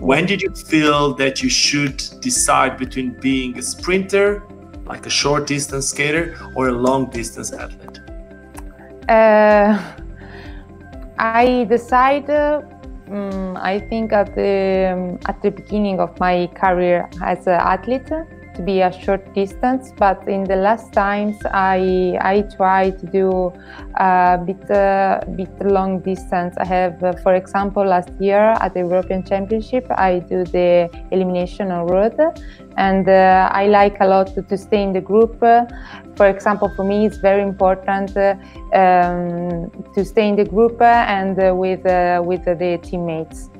When did you feel that you should decide between being a sprinter like a short distance skater or a long distance athlete? Uh, i decided um, I think at the um, at the beginning of my career as an athlete to be a short distance, but in the last times I I try to do a bit uh, bit long distance. I have, uh, for example, last year at the European Championship I do the elimination on road, and uh, I like a lot to to stay in the group. for example, for me it's very important um, to stay in the group and with with the teammates.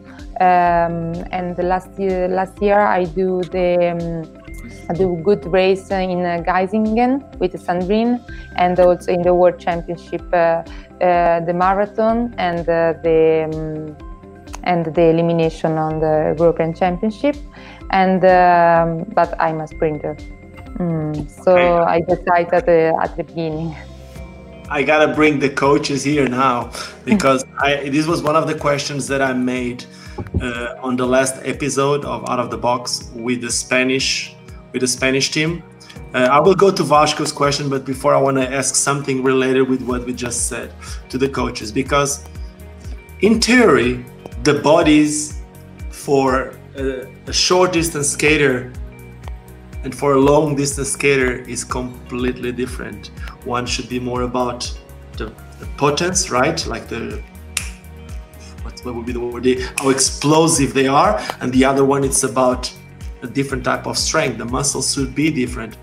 Um, and last year, last year I do the um, I do good race in uh, Geisingen with Sandrine and also in the World Championship, uh, uh, the marathon and the um, and the elimination on the European Championship. And um, but I'm a sprinter, mm, so I decided at the, at the beginning. I gotta bring the coaches here now because I, this was one of the questions that I made uh, on the last episode of Out of the Box with the Spanish with the Spanish team. Uh, I will go to Vasco's question, but before I want to ask something related with what we just said to the coaches, because in theory, the bodies for a, a short distance skater and for a long distance skater is completely different. One should be more about the, the potence, right? Like the what what would be the word how explosive they are and the other one it's about a different type of strength. The muscles should be different.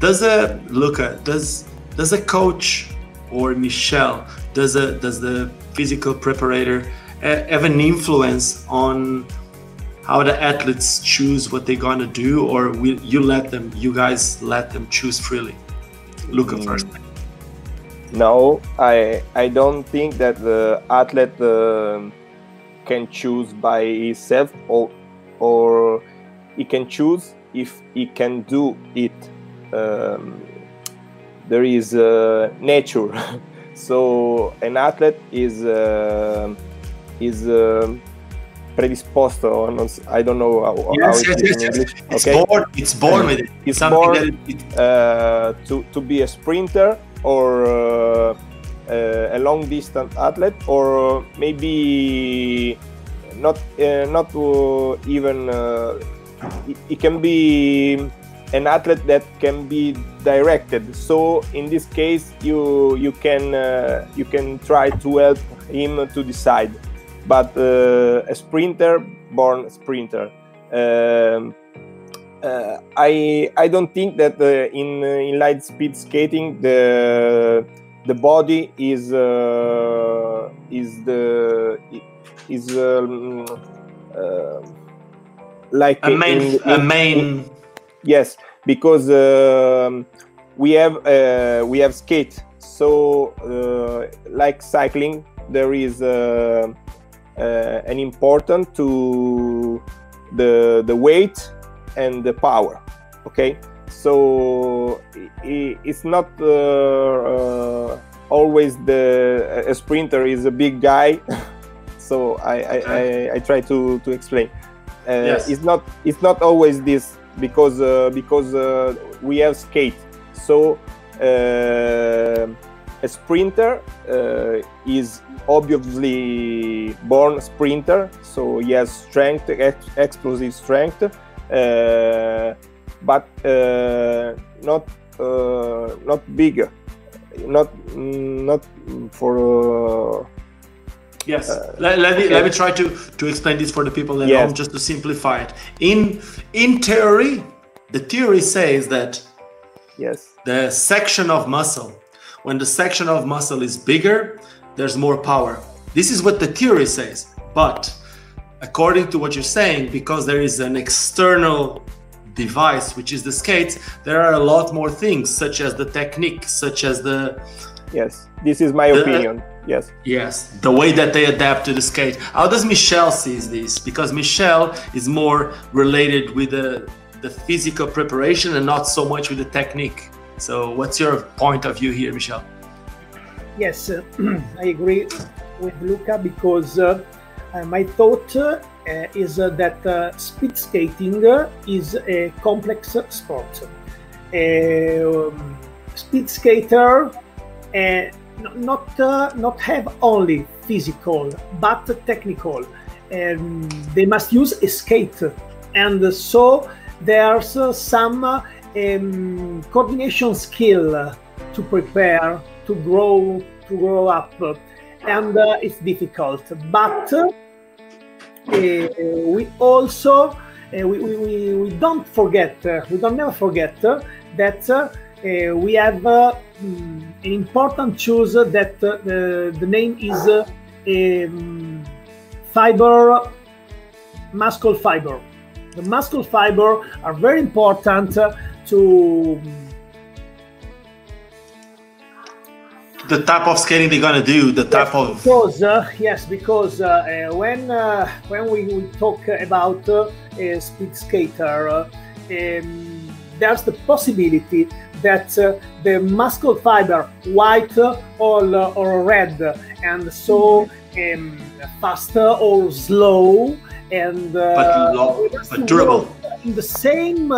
Does a Luca does does a coach or Michelle, does a does the physical preparator have an influence on how the athletes choose what they're gonna do or will you let them you guys let them choose freely? Luca mm. first. No, I I don't think that the athlete uh, can choose by himself or or he can choose if he can do it. Um, there is uh, nature, so an athlete is uh, is uh, predisposed or I don't know how, yes, how it yes, yes, in English. It's okay? born. It's born with it. It's born it, uh, to to be a sprinter or uh, uh, a long distance athlete or maybe not uh, not even it, can be an athlete that can be directed. So in this case you you can uh, you can try to help him to decide. But uh, a sprinter born sprinter um, uh, I I don't think that uh, in uh, inline speed skating the the body is uh, is the is um, like a main in, in, a main in, yes because um, we have uh, we have skate. So like cycling there is an important to the the weight and the power okay? So it's not uh, uh, always the a sprinter is a big guy. So I, I, I, I, try to, to explain. uh, yes. it's not it's not always this because uh, because uh, we have skate so uh, a sprinter is obviously born sprinter so he has strength ex explosive strength uh, but uh, not uh, not big, not not for. Yes, uh, let, let, me, okay. let me try to, to explain this for the people at yes. home just to simplify it. In in theory, the theory says that yes, the section of muscle, when the section of muscle is bigger, there's more power. This is what the theory says. But according to what you're saying, because there is an external device, which is the skates, there are a lot more things, such as the technique, such as the. Yes, this is my the, opinion. Yes. Yes, the way that they adapt to the skate. How does Michel sees this? Because Michel is more related with the the physical preparation and not so much with the technique. So, what's your point of view here, Michel? Yes, uh, I agree with Luca because. Uh, uh, my thought uh, is uh, that speed skating is a complex sport. Um, speed skater not not have only physical but technical. Um, they must use skate, and so there's uh, some um, coordination skill to prepare to grow to grow up, and uh, it's difficult. But uh, we also uh, we, we, we don't forget uh, we don't never forget that we have mm, an important choose that the, the name is um, fiber muscle fiber. The muscle fiber are very important to the type of skating they're gonna do, the type yes, of because uh, yes, because uh, uh when uh, when we, we, talk about uh, a speed skater, uh, um, there's the possibility that the muscle fiber, white or or red, and so um, faster or slow, and but, low, but durable. in the same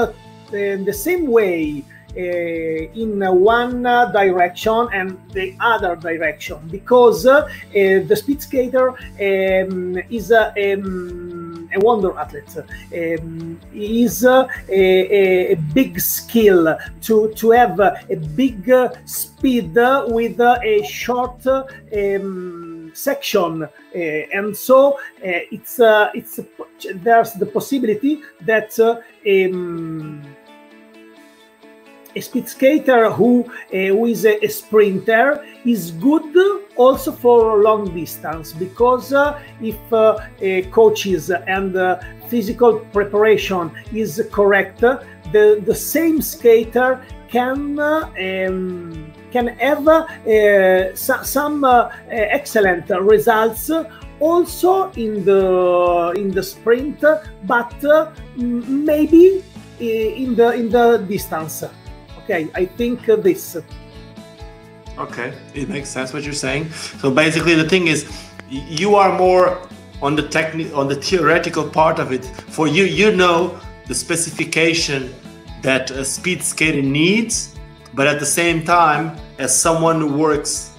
in the same way uh, in one direction and the other direction because uh, the speed skater um, is um, a wonder athlete. Um, is a, a, big skill to, to have a big speed with a short um, section, uh, and so it's it's there's the possibility that um, a speed skater who, uh, who is a, a, sprinter is good also for long distance because uh, if uh, coaches and physical preparation is correct, the, the same skater can um, can have some excellent results also in the in the sprint, but uh, maybe in the in the distance. Okay, I think uh, this. Okay, it makes sense what you're saying. So basically, the thing is, you are more on the technique on the theoretical part of it. For you, you know the specification that a speed skater needs, but at the same time, as someone who works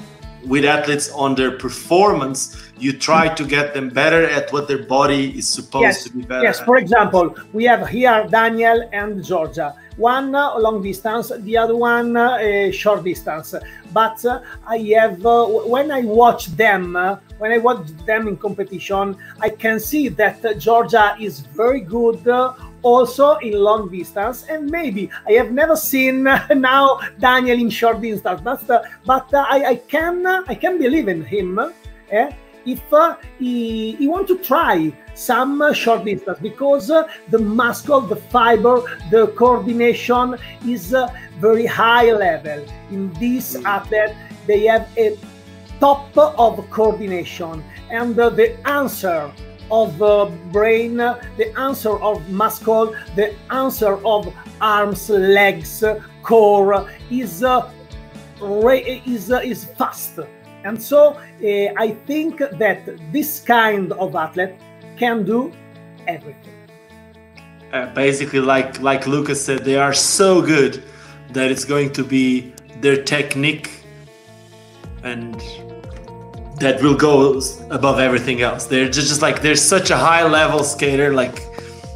with athletes on their performance, you try to get them better at what their body is supposed yes, to be better. Yes, at. for example, we have here Daniel and Georgia. One uh, long distance, the other one uh, short distance. But uh, I have, uh, when I watch them, uh, when I watch them in competition, I can see that uh, Georgia is very good also in long distance and maybe i have never seen now daniel in short distance but, but I, I can i can believe in him eh? If uh, he, he want to try some uh, short distance because uh, the muscle, the fiber, the coordination is uh, very high level. In this mm. athlete, they have a top of coordination and uh, the answer of uh, brain, the answer of muscle, the answer of arms, legs, core is uh, is is fast and so uh, I think that this kind of athlete can do everything. Uh, basically, like like Lucas said, they are so good that it's going to be their technique and that will go above everything else. They're just, just like they're such a high level skater, like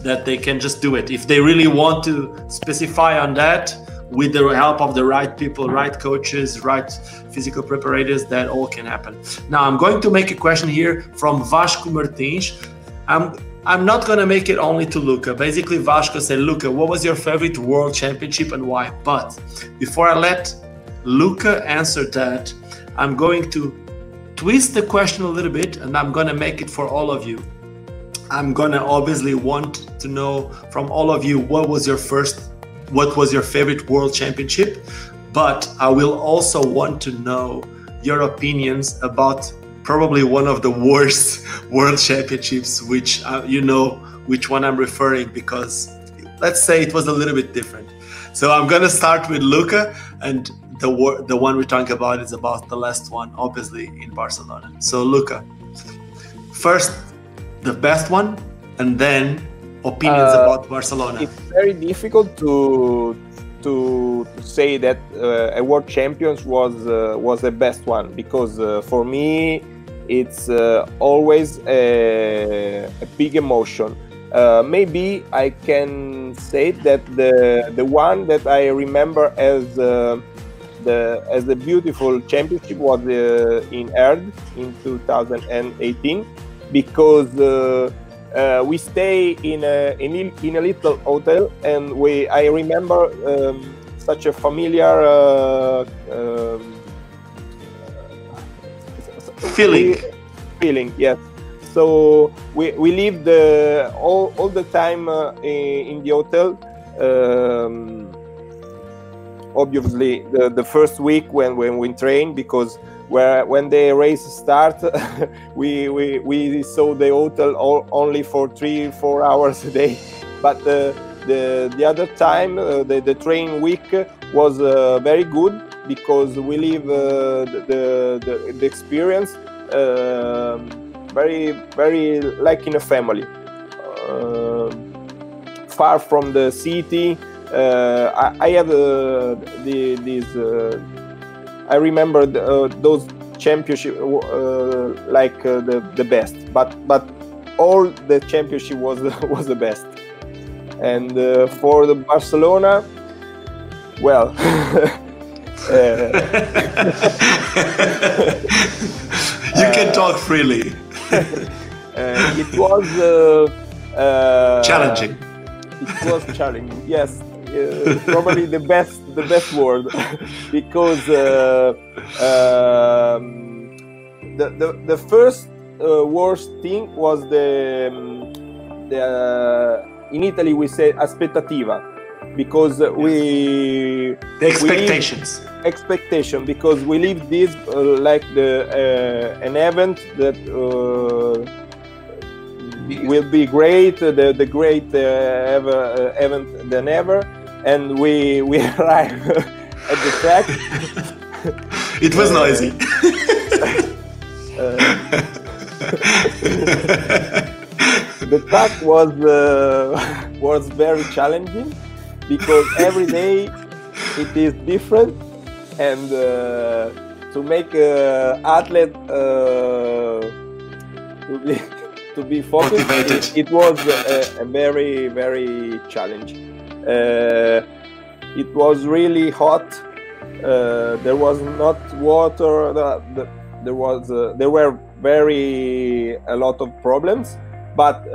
that they can just do it. If they really want to specify on that, with the help of the right people, right coaches, right physical preparators, that all can happen. Now, I'm going to make a question here from Vasco Martins. I'm I'm not gonna make it only to Luca. Basically, Vasco said, Luca, what was your favorite world championship and why? But before I let Luca answer that, I'm going to twist the question a little bit and I'm gonna make it for all of you. I'm gonna obviously want to know from all of you what was your first what was your favorite world championship, but I will also want to know your opinions about probably one of the worst world championships, which uh, you know which one I'm referring because let's say it was a little bit different. So I'm gonna start with Luca, and the the one we're talking about is about the last one, obviously in Barcelona. So Luca, first the best one, and then opinions uh, about Barcelona? It's very difficult to to say that uh, a world champions was uh, was the best one because uh, for me it's uh, always a, a, big emotion. Uh, maybe I can say that the the one that I remember as the as a beautiful championship was in Heerde in 2018 because uh, we stay in a, in, in, a little hotel and we i remember um, such a familiar uh, um, feeling. feeling yes. So we, we lived uh, all, all the time uh, in, in, the hotel. Um, obviously the, the first week when, when we train because where when the race start we, we we saw the hotel all, only for three four hours a day. But uh, the the other time uh, the, the train week was uh, very good because we live uh, the, the, the experience um, very very like in a family. Uh, far from the city I, I, have the, these I remember the, uh, those championship uh, like uh, the the best, but but all the championship was was the best. And uh, for the Barcelona, well. you can uh, talk freely. it was challenging. It was challenging. Yes, uh, probably the best the best word because uh, um, the, the the first uh, worst thing was the, um, the uh, in Italy we say aspettativa because we the expectations. We expectation because we live this uh, like the uh, an event that will be great the, the great ever event than ever and we we arrived at the track. it was uh, noisy. uh, the track was uh, was very challenging because every day it is different, and uh, to make an athlete uh, to be to be focused, it, it, was a, a very very challenging. Uh, it was really hot. Uh, there was not water. there was uh, there were very a lot of problems, but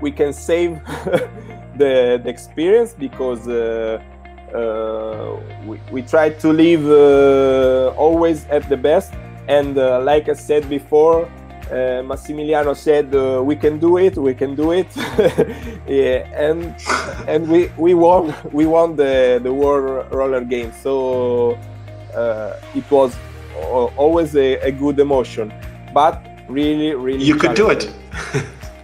we can save the, the experience because uh, uh, we, we try to live uh, always at the best and like i said before uh, Massimiliano said, uh, "We can do it. We can do it," yeah, and and we we won we won the the world roller game. So uh, it was always a, a, good emotion, but really really you could do it.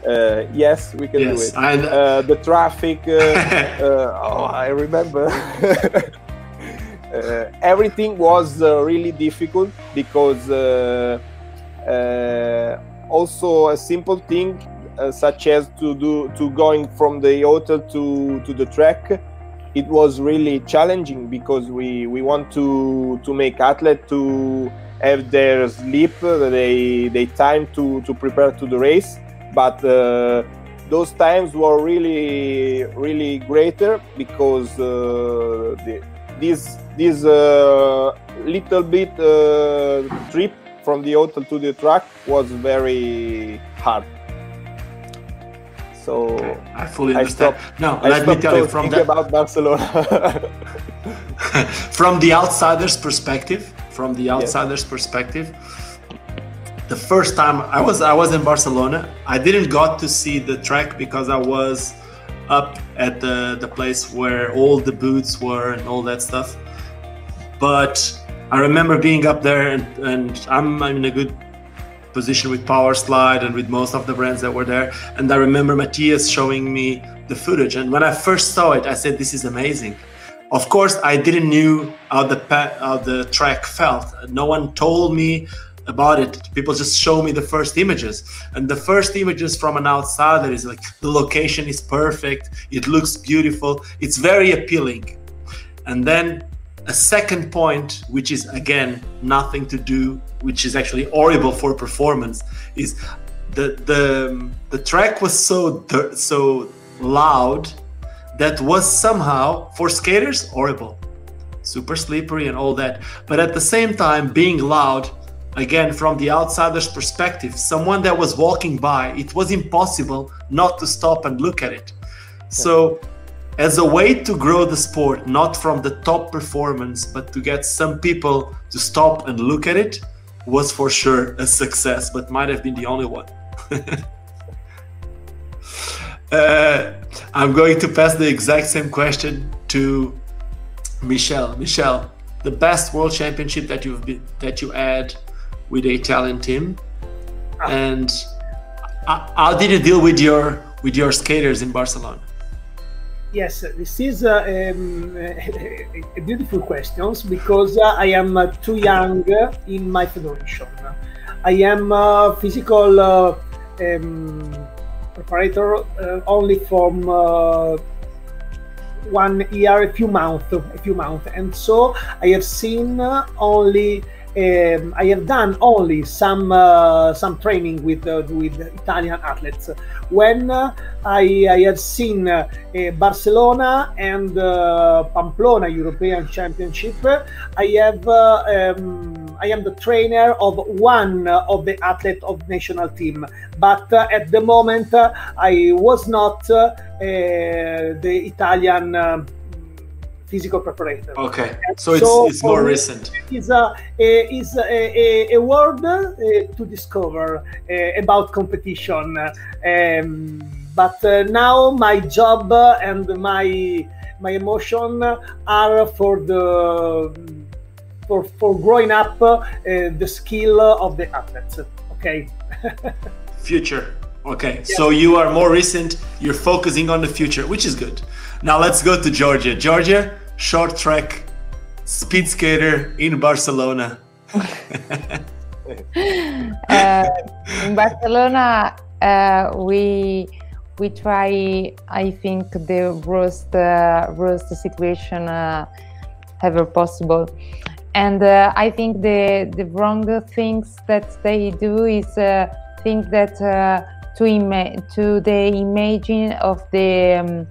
Uh, yes, we can yes, do it. And uh, the traffic. oh, I remember. everything was really difficult because uh, also a simple thing uh, such as to do to going from the hotel to to the track it was really challenging because we we want to to make athletes to have their sleep they they time to to prepare to the race. But uh, those times were really really greater because uh, the, this this uh, little bit uh, trip from the hotel to the track was very hard. So okay. I fully understand. I no, I let me tell you from the about Barcelona. from the outsider's perspective, from the outsider's yes. perspective, the first time I was I was in Barcelona, I didn't got to see the track because I was up at the the place where all the boots were and all that stuff. But I remember being up there, and, and I'm, I'm in a good position with Powerslide and with most of the brands that were there. And I remember Matthias showing me the footage. And when I first saw it, I said, "This is amazing." Of course, I didn't knew how the how the track felt. No one told me about it. People just show me the first images, and the first images from an outsider is like the location is perfect. It looks beautiful. It's very appealing. And then a second point, which is again nothing to do, which is actually horrible for performance, is the the the track was so so loud that was somehow for skaters horrible, super slippery and all that. But at the same time, being loud, again from the outsider's perspective, someone that was walking by, it was impossible not to stop and look at it. So as a way to grow the sport, not from the top performance, but to get some people to stop and look at it, was for sure a success, but might have been the only one. uh, I'm going to pass the exact same question to Michel. Michel, the best world championship that you've been, that you had with the Italian team, ah. and uh, how did you deal with your with your skaters in Barcelona? Yes, this is uh, um, a beautiful question because I am too young in my federation. I am a physical uh, um, preparator uh, only from uh, one year, a few months, a few months, and so I have seen only um, I have done only some uh, some training with uh, with Italian athletes. When uh, I, I have seen uh, Barcelona and uh, Pamplona European Championship, I have uh, um, I am the trainer of one of the athlete of national team. But at the moment, I was not the Italian physical preparator. Okay, so it's, so it's more recent. It's a, is a, a, a word uh, to discover uh, about competition. Um, but uh, now my job and my my emotion are for the for for growing up uh, the skill of the athletes. Okay. future. Okay, yeah. so you are more recent. You're focusing on the future, which is good. Now let's go to Georgia. Georgia, short track speed skater in Barcelona. uh, in Barcelona, uh, we we try. I think the worst uh, worst situation uh, ever possible, and uh, I think the the wrong things that they do is uh, think that to ima- to the imagine of the um,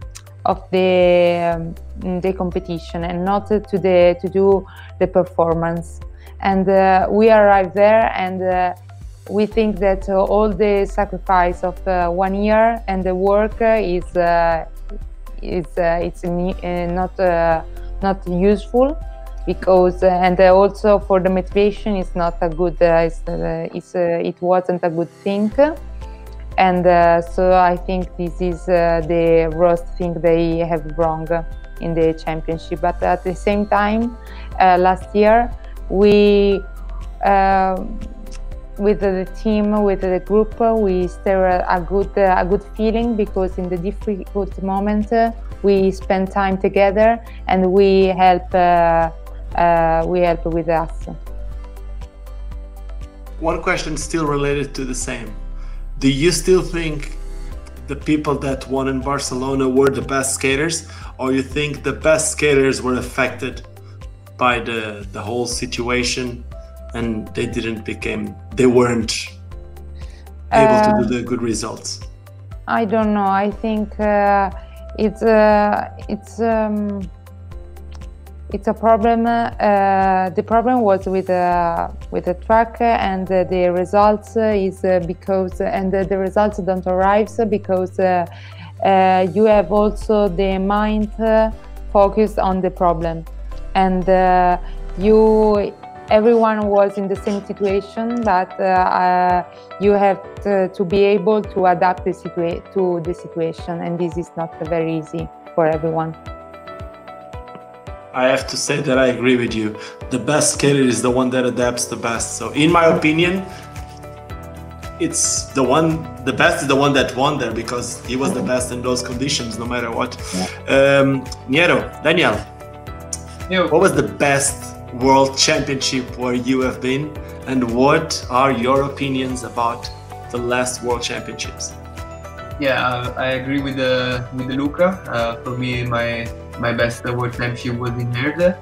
of the um, the competition and not to the to do the performance. And uh, we arrive there and uh, we think that uh, all the sacrifice of uh, one year and the work is uh, is uh, it's not not useful because and also for the motivation it's not a good it's, it's it wasn't a good thing. And uh, so I think this is uh, the worst thing they have wrong in the championship. But at the same time, uh, last year we, uh, with the team, with the group, we still a good a good feeling because in the difficult moment we spend time together and we help uh, uh, we help with us. One question still related to the same do you still think the people that won in Barcelona were the best skaters, or you think the best skaters were affected by the the whole situation and they didn't become they weren't able uh, to do uh, the good results? I don't know. I think uh, it's uh, it's. Um, it's a problem. Uh, the problem was with uh, with the track, and uh, the results is because and the results don't arrive because you have also the mind focused on the problem, and you everyone was in the same situation, but uh, uh, you have to, to, be able to adapt the situa- to the situation, and this is not very easy for everyone. I have to say that I agree with you. The best skater is the one that adapts the best. So, in my opinion, it's the one, the best is the one that won there because he was the best in those conditions, no matter what. Um, Niero, Daniel, what was the best world championship where you have been, and what are your opinions about the last world championships? Yeah, uh, I agree with the with the Luca. Uh, for me, my my best world championship was in Heerde.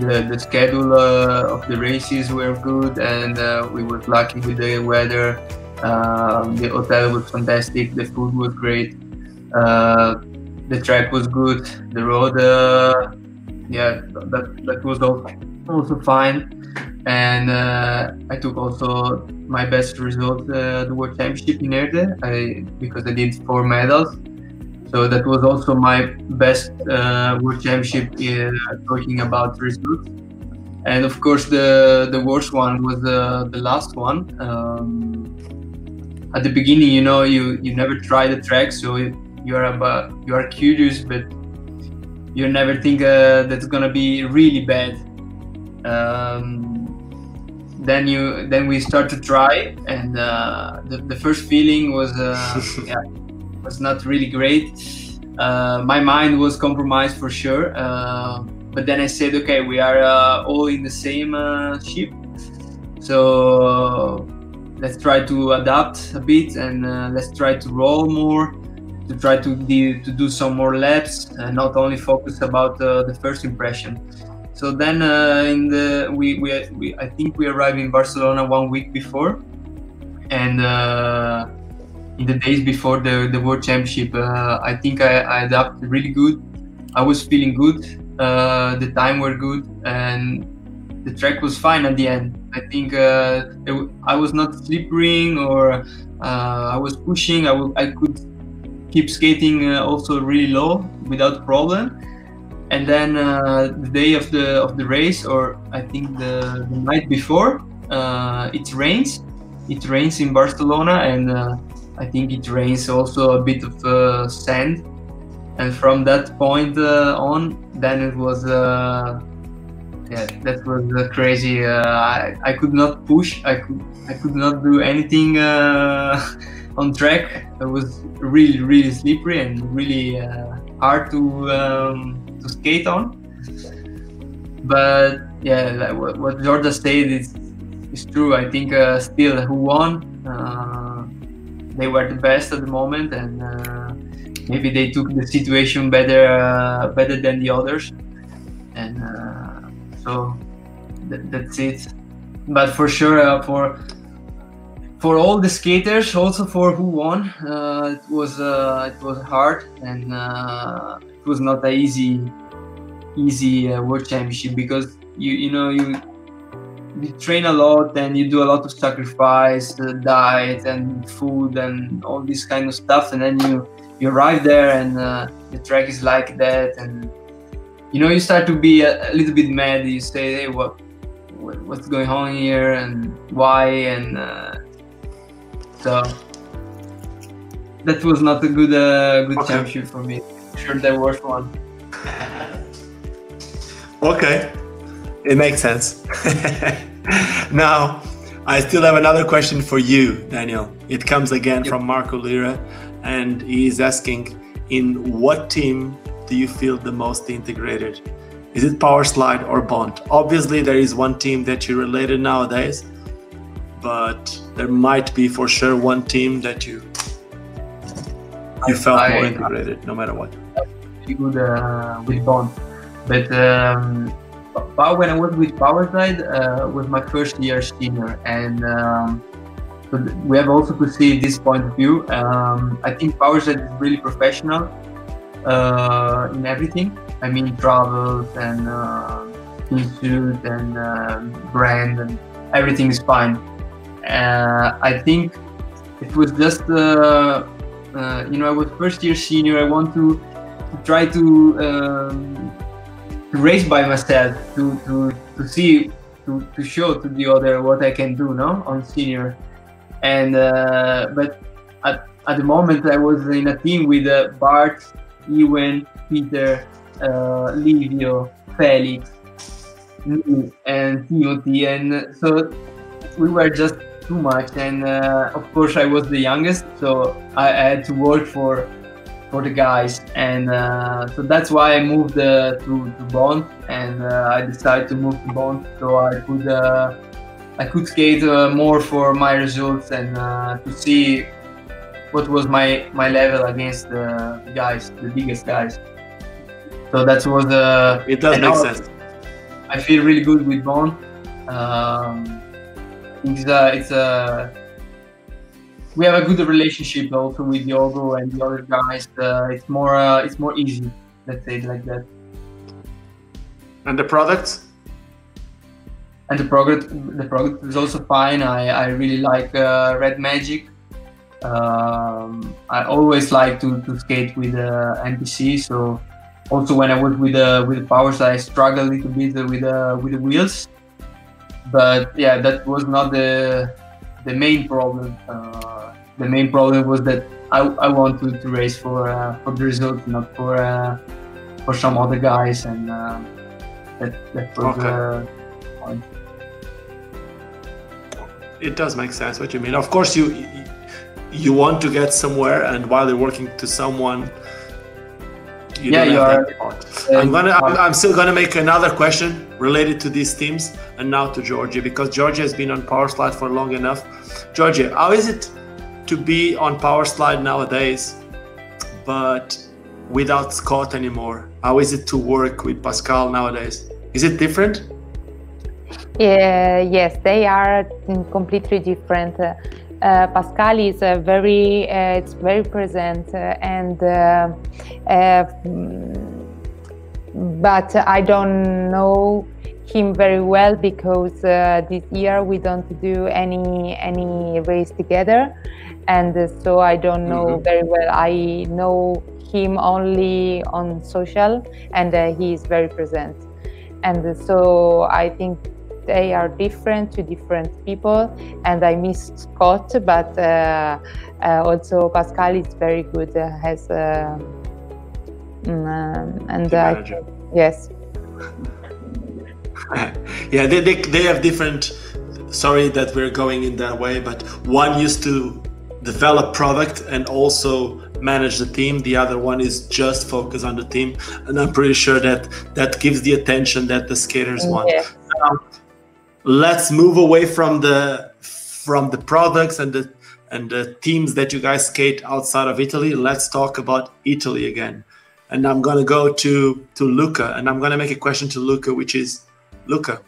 The, the schedule uh, of the races were good and uh, we were lucky with the weather. Um, the hotel was fantastic, the food was great, uh, the track was good, the road, yeah, that, that was also fine. And uh, I took also my best result uh, the World Championship in Heerde I, because I did four medals so that was also my best uh, world championship in uh, talking about results. And of course, the the worst one was the the last one. Um, at the beginning, you know, you you never try the track, so you are about you are curious, but you never think uh, that's gonna be really bad. Um, then you then we start to try, and uh, the the first feeling was uh, yeah was not really great. Uh, my mind was compromised for sure. Uh, but then I said, okay, we are uh, all in the same uh, ship, so let's try to adapt a bit and uh, let's try to roll more, to try to do, to do some more laps, and not only focus about uh, the first impression. So then in the we, we, we I think we arrived in Barcelona one week before, and in the days before the, the World Championship. Uh, I think I, I adapted really good. I was feeling good. Uh, the time were good, and the track was fine at the end. I think uh, I was not slipping or uh, I was pushing. I, I could keep skating uh, also really low without problem. And then uh, the day of the of the race, or I think the, the night before, it rains. It rains in Barcelona, and I think it rains also a bit of sand. And from that point on, then it was yeah, that was uh, crazy. Uh, I, I could not push. I could I could not do anything uh, on track. It was really really slippery and really uh, hard to um, to skate on. But yeah, like what, what Georgia said is is true. I think uh, still who won. Uh, they were the best at the moment, and maybe they took the situation better better than the others. And so that, that's it but for sure uh, for for all the skaters also for who won uh, it was uh, it was hard and uh, it was not an easy easy uh, world championship because you you know you you train a lot and you do a lot of sacrifice uh, diet and food and all this kind of stuff and then you you arrive there and the track is like that and you know you start to be a, a little bit mad. You say hey what, what, what's going on here and why? And uh, so that was not a good uh, good okay. championship for me. Sure there was one. Okay. It makes sense now i still have another question for you daniel it comes again yep. from marco lira and he's asking in what team do you feel the most integrated? Is it Powerslide or Bont? Obviously, there is one team that you related nowadays, but there might be for sure one team that you you felt I, more integrated, no matter what. Good uh, with Bont, but um, when I was with Powerslide uh, was my first year senior, and um, we have also to see this point of view. Um, I think Powerslide is really professional uh, in everything. I mean, travels and uh, and uh, brand and everything is fine. Uh, I think it was just, uh, uh, you know, I was first year senior. I want to, to try to, um, to race by myself to, to, to see, to, to show to the other what I can do, no, on senior. And uh, but at, at the moment I was in a team with Bart Ewen, Peter, uh, Livio, Felix, me, and Timothy, and so we were just too much. And uh, of course, I was the youngest, so I, I had to work for for the guys, and uh, so that's why I moved uh, to, to Bont, and uh, I decided to move to Bont so I could uh, I could skate uh, more for my results and uh, to see what was my my level against the guys, the biggest guys. So that was the. It does make sense. I feel really good with Bont. Um, it's a, it's a we have a good relationship also with Diogo and the other guys. Uh, it's more uh, it's more easy, let's say it like that. And the products? And the product the product is also fine. I, I really like uh, Red Magic. Um, I always like to, to skate with uh, MPC. So also when I was with the with the powers, I struggled a little bit with uh, with the wheels. But yeah, that was not the the main problem. Uh, the main problem was that I, I want to, race for uh, for the result, not for uh, for some other guys, and uh, that that was okay. Uh, it does make sense what you mean. Of course, you you want to get somewhere and while you're working to someone you yeah, you are. I'm gonna. I'm, I'm, still gonna make another question related to these teams and now to Georgia because Georgia has been on Powerslide for long enough. Georgia, how is it to be on Powerslide nowadays, but without Scott anymore? How is it to work with Pascal nowadays? Is it different? Yeah, yes, they are completely different. Uh, uh, Pascal is uh, very uh, it's very present uh, and uh, uh, but I don't know him very well because uh, this year we don't do any any race together, and uh, so I don't know mm-hmm. very well. I know him only on social, and uh, he is very present, and so I think they are different to different people and i miss scott but uh, uh, also pascal is very good uh, has um, mm, and yes yeah they, they, they have different sorry that we're going in that way but one used to develop product and also manage the team. The other one is just focus on the team. And i'm pretty sure that that gives the attention that the skaters want. Yeah. um, let's move away from the from the products and the and the teams that you guys skate outside of italy. Let's talk about italy again. And i'm going to go to to luca and i'm going to make a question to luca which is Luca,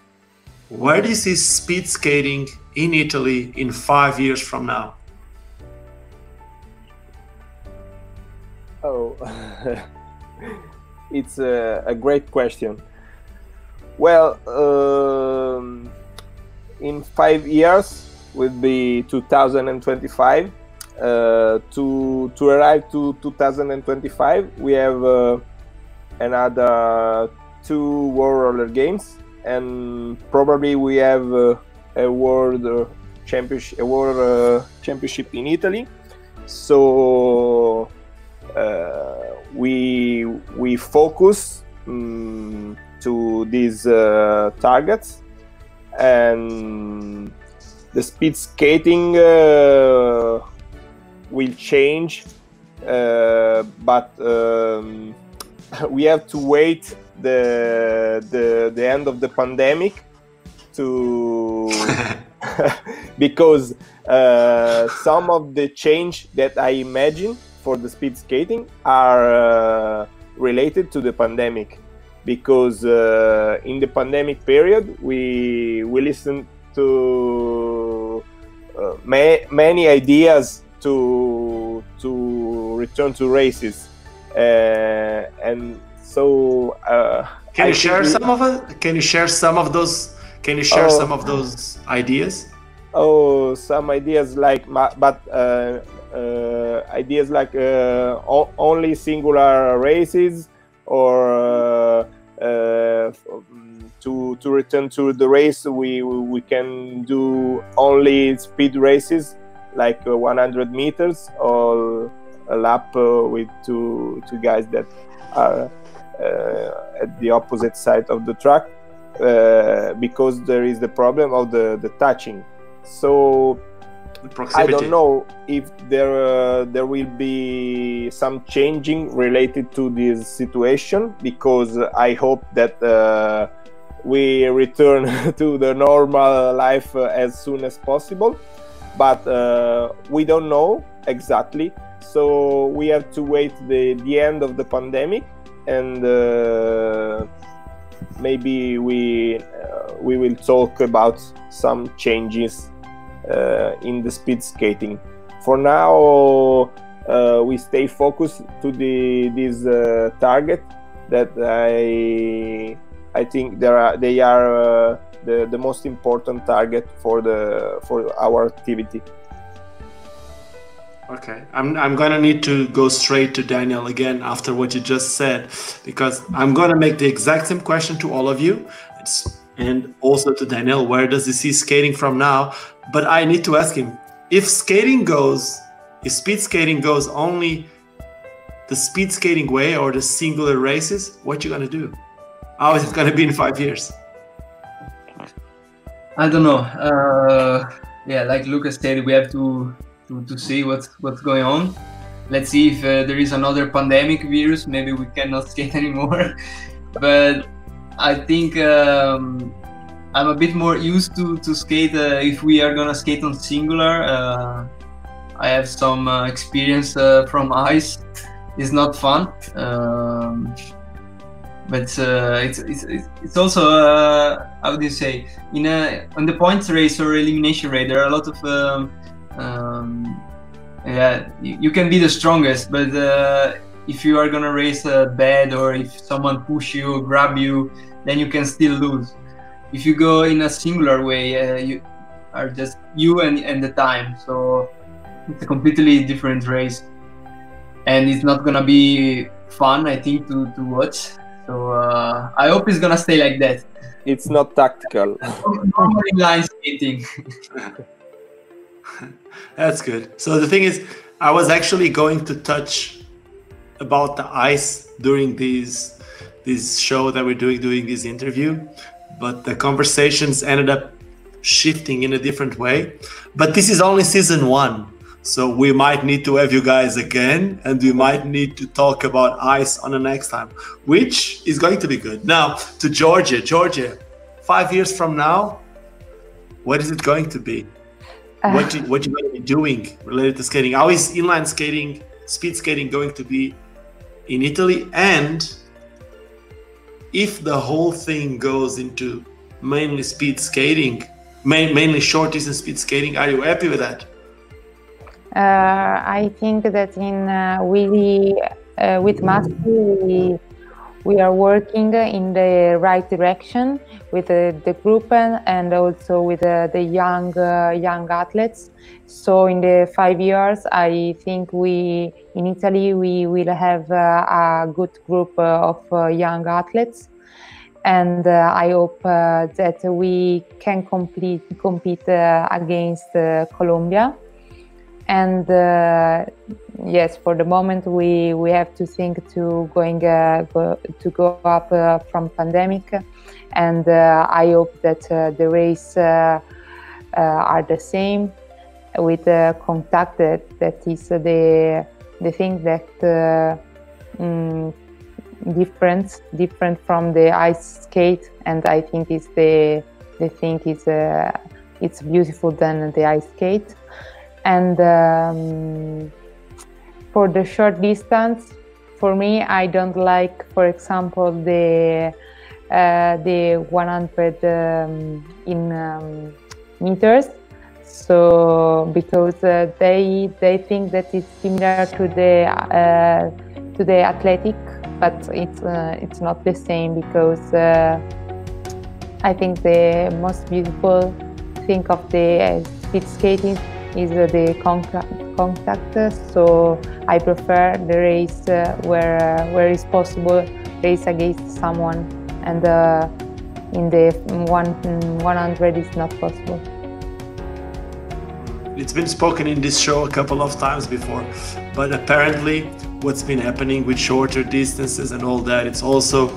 where do you see speed skating in Italy in five years from now? Oh, it's a, a, great question. Well, um, in five years will be 2025. Uh, to to arrive to 2025, we have uh, another two World Roller Games and probably we have uh, a world uh, championship, a world uh, championship in Italy. So we we focus um, to these uh, targets, and the speed skating uh, will change, but um, we have to wait the the the end of the pandemic to because uh, some of the change that I imagine for the speed skating are uh, related to the pandemic because uh, in the pandemic period we we listened to uh, ma- many ideas to to return to races uh, and so uh, can you I share some of it? Can you share some of those? Can you share oh, some of those ideas? Oh, some ideas like, but uh, ideas like uh, only singular races or uh, uh, to to return to the race we we can do only speed races like 100 meters or a lap with two two guys that are uh, at the opposite side of the track uh, because there is the problem of the, the touching. So I don't know if there uh, there will be some changing related to this situation because I hope that uh, we return to the normal life uh, as soon as possible. But uh, we don't know exactly, so we have to wait the the end of the pandemic and uh, maybe we uh, we will talk about some changes in the speed skating. For now, uh, we stay focused to the this uh, target that I I think there are they are uh, the the most important target for the for our activity. Okay, I'm, I'm gonna need to go straight to Daniel again after what you just said because I'm gonna make the exact same question to all of you it's, and also to Daniel. Where does he see skating from now? But I need to ask him if skating goes, if speed skating goes only the speed skating way or the singular races, what you gonna do? How is it gonna be in five years? I don't know. Uh, yeah, like Lucas said, we have to to, to see what's what's going on. Let's see if uh, there is another pandemic virus. Maybe we cannot skate anymore. but I think um, I'm a bit more used to to skate uh, if we are gonna skate on singular. Uh, I have some uh, experience from ice. It's not fun. Um, but uh, it's, it's it's also uh, how do you say in a on the points race or elimination race there are a lot of um, um, yeah, you, you, can be the strongest, but uh, if you are gonna race a bed or if someone push you, grab you, then you can still lose. If you go in a singular way, uh, you are just you and, and the time. So it's a completely different race, and it's not gonna be fun, I think, to, to watch. So uh, I hope it's gonna stay like that. It's not tactical. Normally line skating. That's good. So the thing is, I was actually going to touch about the ice during these this show that we're doing doing this interview, but the conversations ended up shifting in a different way. But this is only season one. So we might need to have you guys again, and we might need to talk about ice on the next time, which is going to be good. Now to Georgia, Georgia, five years from now, what is it going to be? Uh, what you, what you going to be doing related to skating? How is inline skating, speed skating going to be in Italy? And if the whole thing goes into mainly speed skating, main, mainly short distance speed skating, are you happy with that? Uh, I think that in uh, uh, with Master we, we are working in the right direction with uh, the group and also with uh, the young uh, young athletes. So in the five years, I think we in Italy we will have a good group of young athletes and uh, I hope uh, that we can complete, compete uh, against Colombia and uh, yes for the moment we we have to think to going uh, go, to go up uh, from pandemic. And uh, i hope that uh, the race uh, are the same with contact that, that is the the thing that mm, different different from the ice skate. And i think is the the thing is it's beautiful than the ice skate. And um, for the short distance for me i don't like for example the uh, the 100 um, in um, meters. So because uh, they they think that it's similar to the uh, to the athletic but it's uh, it's not the same because uh, i think the most beautiful thing of the speed skating is the contact, contact. So I prefer the race uh, where where is possible race against someone, and uh, in the one 100 is not possible. It's been spoken in this show a couple of times before, but apparently what's been happening with shorter distances and all that, it's also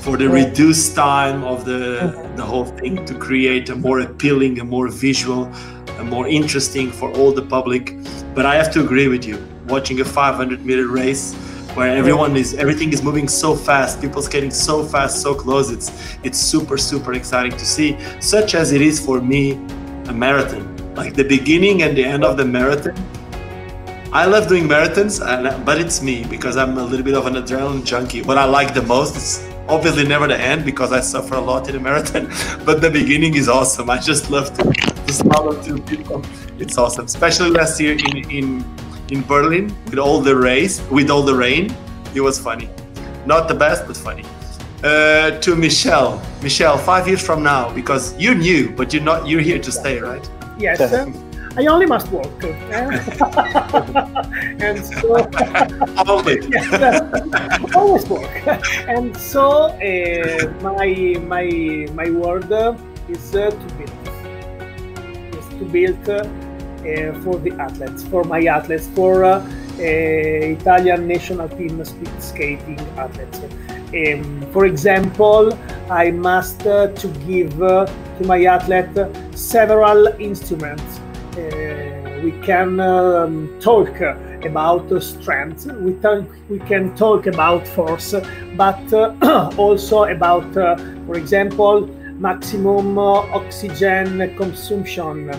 for the reduced time of the the whole thing to create a more appealing, a more visual more interesting for all the public. But I have to agree with you. Watching a 500 meter race where everyone is everything is moving so fast, people skating so fast, so close. It's it's super super exciting to see. Such as it is for me, a marathon. Like the beginning and the end of the marathon. I love doing marathons, but it's me because I'm a little bit of an adrenaline junkie. What I like the most is obviously never the end because I suffer a lot in a marathon, but the beginning is awesome. I just love to, to smile to people. It's awesome, especially last year in, in in Berlin with all the race, with all the rain. It was funny. Not the best, but funny. Uh, to Michelle, Michelle, five years from now, because you're new, but you're not. You're here to stay, right? Yes. I only must walk. and so always, yes, always walk. And so uh, my my my word is uh, to build. To build uh, for the athletes, for my athletes, for uh, Italian national team speed skating athletes. Um, for example, I must uh, to give uh, to my athlete several instruments uh, we can um, talk about strength, we, talk, we can talk about force, but uh, also about, uh, for example, maximum oxygen consumption,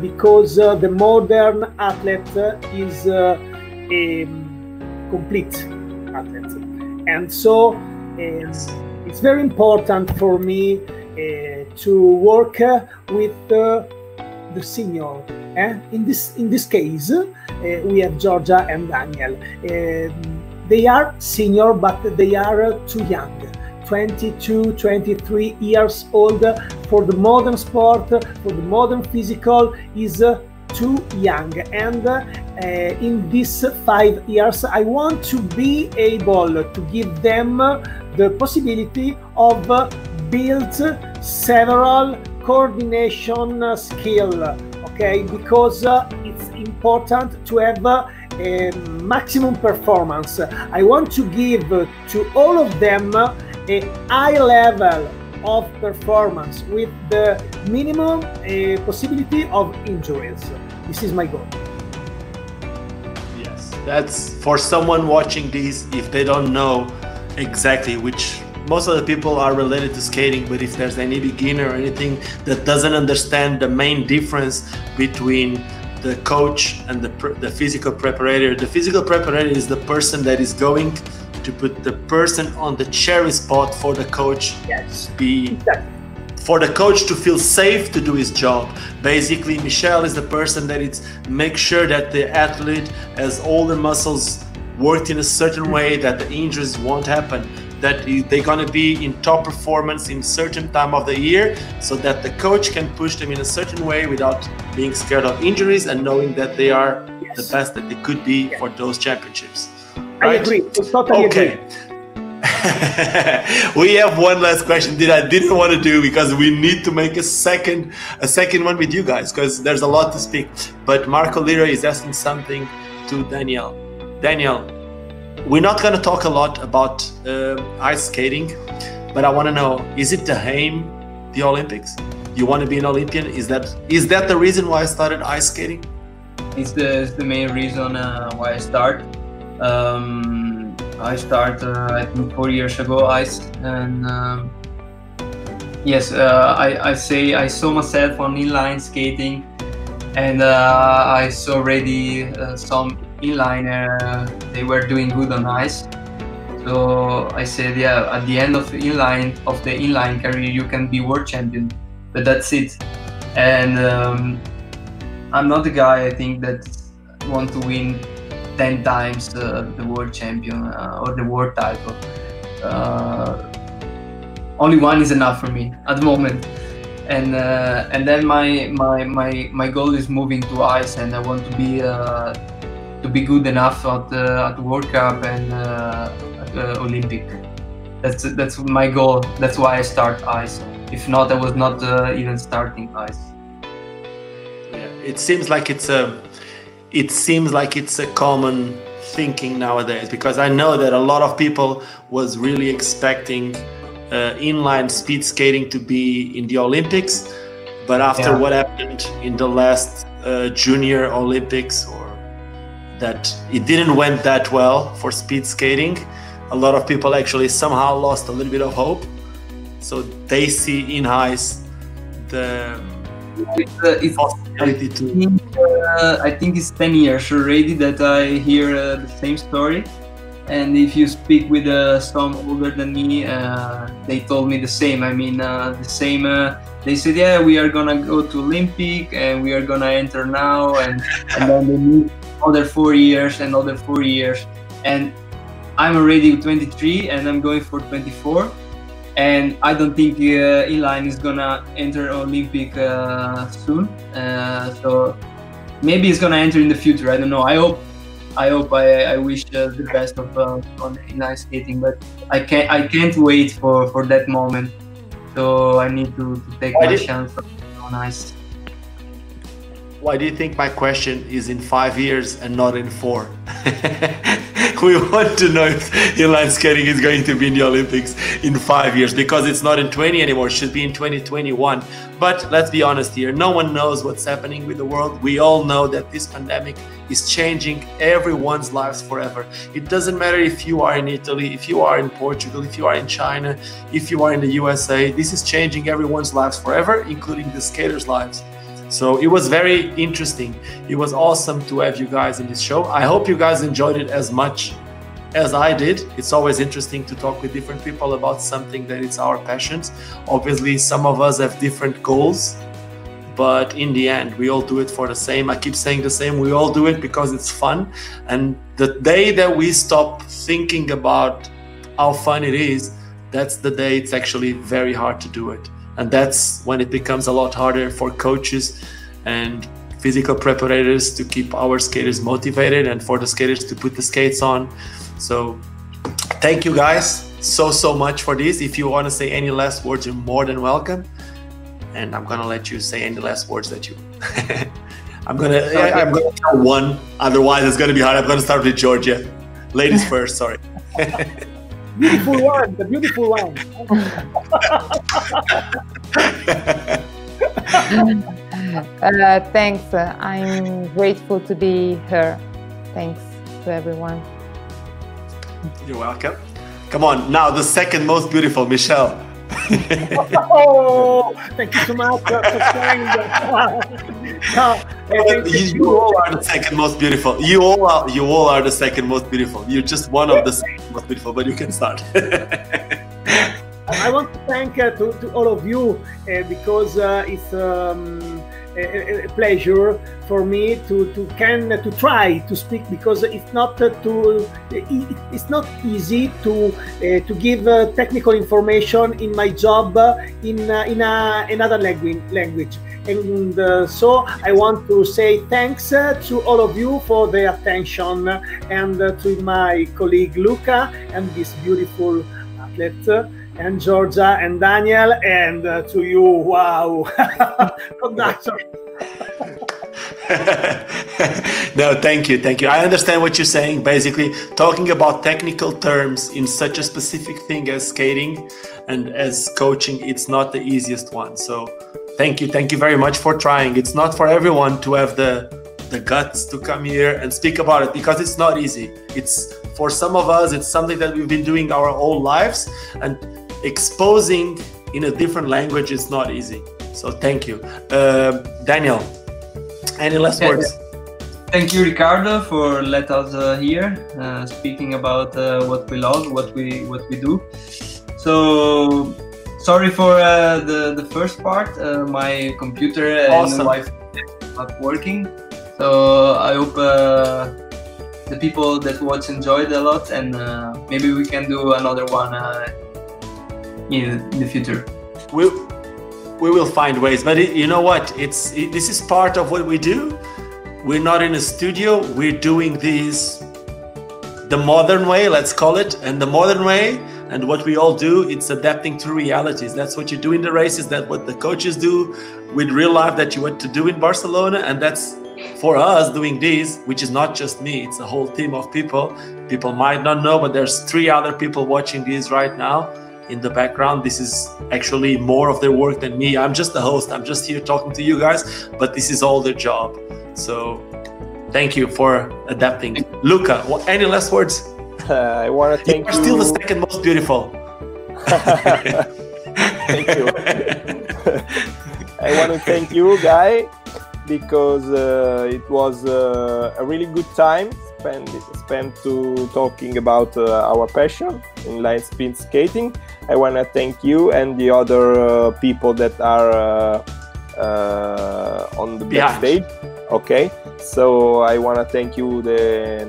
because the modern athlete is a complete athlete. And so um, it's very important for me uh, to work with uh, the senior. Eh? In this in this case, uh, we have Georgia and Daniel. Uh, they are senior, but they are too young 22, 23 years old. For the modern sport, for the modern physical is uh, too young. And uh, in these five years, I want to be able to give them the possibility of build several coordination skill okay? Because uh, it's important to have uh, a maximum performance. I want to give to all of them a high level of performance with the minimum uh, possibility of injuries. This is my goal. Yes that's for someone watching this if they don't know exactly which most of the people are related to skating but if there's any beginner or anything that doesn't understand the main difference between the coach and the, the physical preparator the physical preparator is the person that is going to put the person on the cherry spot for the coach yes. be for the coach to feel safe to do his job. Basically Michelle is the person that it's make sure that the athlete has all the muscles worked in a certain way mm-hmm. that the injuries won't happen that they're going to be in top performance in certain time of the year so that the coach can push them in a certain way without being scared of injuries and knowing that they are yes. the best that they could be for those championships right? i agree It's totally okay agree. we have one last question that I didn't want to do because we need to make a second a second one with you guys because there's a lot to speak. But Marco Lira is asking something to Daniel. Daniel, we're not going to talk a lot about uh, ice skating, but I want to know: Is it the aim, the Olympics? You want to be an Olympian? Is that is that the reason why I started ice skating? It's the, it's the main reason uh, why I start. Um, I started uh, I think four years ago ice, and um, yes, uh, I I say I saw myself on inline skating, and uh, I saw already uh, some inliner they were doing good on ice. So i said yeah at the end of the inline of the inline career you can be world champion but that's it. And um, i'm not the guy i think that want to win 10 times uh, the world champion uh, or the world title uh, only one is enough for me at the moment and uh, and then my my my my goal is moving to ice and i want to be uh, to be good enough at the at World Cup and uh, Olympic. That's that's my goal. That's why I start ice. If not, I was not uh, even starting ice. Yeah, it seems like it's a it seems like it's a common thinking nowadays because I know that a lot of people was really expecting uh, inline speed skating to be in the Olympics, but after yeah. what happened in the last uh, Junior Olympics or that it didn't went that well for speed skating. A lot of people actually somehow lost a little bit of hope. So they see in ice the it's, uh, it's, possibility I think. Uh, I think it's 10 years already that I hear uh, the same story. And if you speak with uh, some older than me, uh, they told me the same. I mean, uh, the same. they said, "Yeah, we are gonna go to Olympic and we are gonna enter now," and, and then they meet other four years and other four years and i'm already 23 and i'm going for 24 and i don't think uh, inline is gonna enter olympic uh, soon. Uh, so maybe it's gonna enter in the future. I don't know. I hope i hope i, I wish uh, the best of uh, on inline skating but i can't i can't wait for for that moment. So i need to, to take my chance on ice why do you think my question is in five years and not in four? we want to know if inline skating is going to be in the Olympics in five years because it's not in 20 anymore, it should be in 2021. But let's be honest here, no one knows what's happening with the world. We all know that this pandemic is changing everyone's lives forever. It doesn't matter if you are in Italy, if you are in Portugal, if you are in China, if you are in the USA, this is changing everyone's lives forever, including the skaters' lives. So it was very interesting. It was awesome to have you guys in this show. I hope you guys enjoyed it as much as I did. It's always interesting to talk with different people about something that is our passions. Obviously, some of us have different goals, but in the end, we all do it for the same. I keep saying the same. We all do it because it's fun. And the day that we stop thinking about how fun it is, that's the day it's actually very hard to do it. And that's when it becomes a lot harder for coaches and physical preparators to keep our skaters motivated and for the skaters to put the skates on. So thank you guys so so much for this. If you want to say any last words, you're more than welcome. And I'm gonna let you say any last words that you. I'm gonna I, I'm gonna tell one. Otherwise, it's gonna be hard. I'm gonna start with Georgia. Ladies first. Sorry. beautiful one. The beautiful one. uh, thanks. I'm grateful to be here. Thanks to everyone. You're welcome. Come on, now the second most beautiful, Michelle. oh, thank you so much for sharing that. no, you, you, all are the second most beautiful. You all are. You all are the second most beautiful. You're just one of the second most beautiful, but you can start. I want to thank uh, to, to all of you uh, because uh, it's. Um, a, pleasure for me to, to can to try to speak because it's not uh, too it's not easy to uh, to give uh, technical information in my job in uh, in a, another language language. And uh, so I want to say thanks uh, to all of you for the attention and to my colleague Luca and this beautiful athlete and Georgia and Daniel and uh, to you. Wow, conductor. no, thank you, thank you. I understand what you're saying. Basically, talking about technical terms in such a specific thing as skating and as coaching, it's not the easiest one. So, thank you, thank you very much for trying. It's not for everyone to have the the guts to come here and speak about it because it's not easy. It's for some of us, it's something that we've been doing our whole lives, and exposing in a different language is not easy. So thank you, uh, Daniel. Any last words? Thank you, Ricardo, for let us uh, here uh, speaking about uh, what we love, what we what we do. So sorry for uh, the the first part. Uh, my computer and Wi-Fi not working. So I hope the people that watch enjoyed a lot, and maybe we can do another one in the future. We we will find ways, but it, you know what? It's it, this is part of what we do. We're not in a studio. We're doing this the modern way, let's call it, and the modern way. And what we all do, it's adapting to realities. That's what you do in the races. That's what the coaches do with real life that you want to do in Barcelona, and that's for us doing this, which is not just me, it's a whole team of people. People might not know, but there's three other people watching this right now in the background. This is actually more of their work than me. I'm just the host. I'm just here talking to you guys, but this is all their job. So thank you for adapting. Luca, what, any last words? Uh, I want to thank you. Are still the second most beautiful. thank you. I want to thank you, Guy, because uh, it was uh, a really good time spent spent to talking about uh, our passion inline speed skating. I want to thank you and the other uh, people that are uh, uh on the backstage. Okay, so I want to thank you the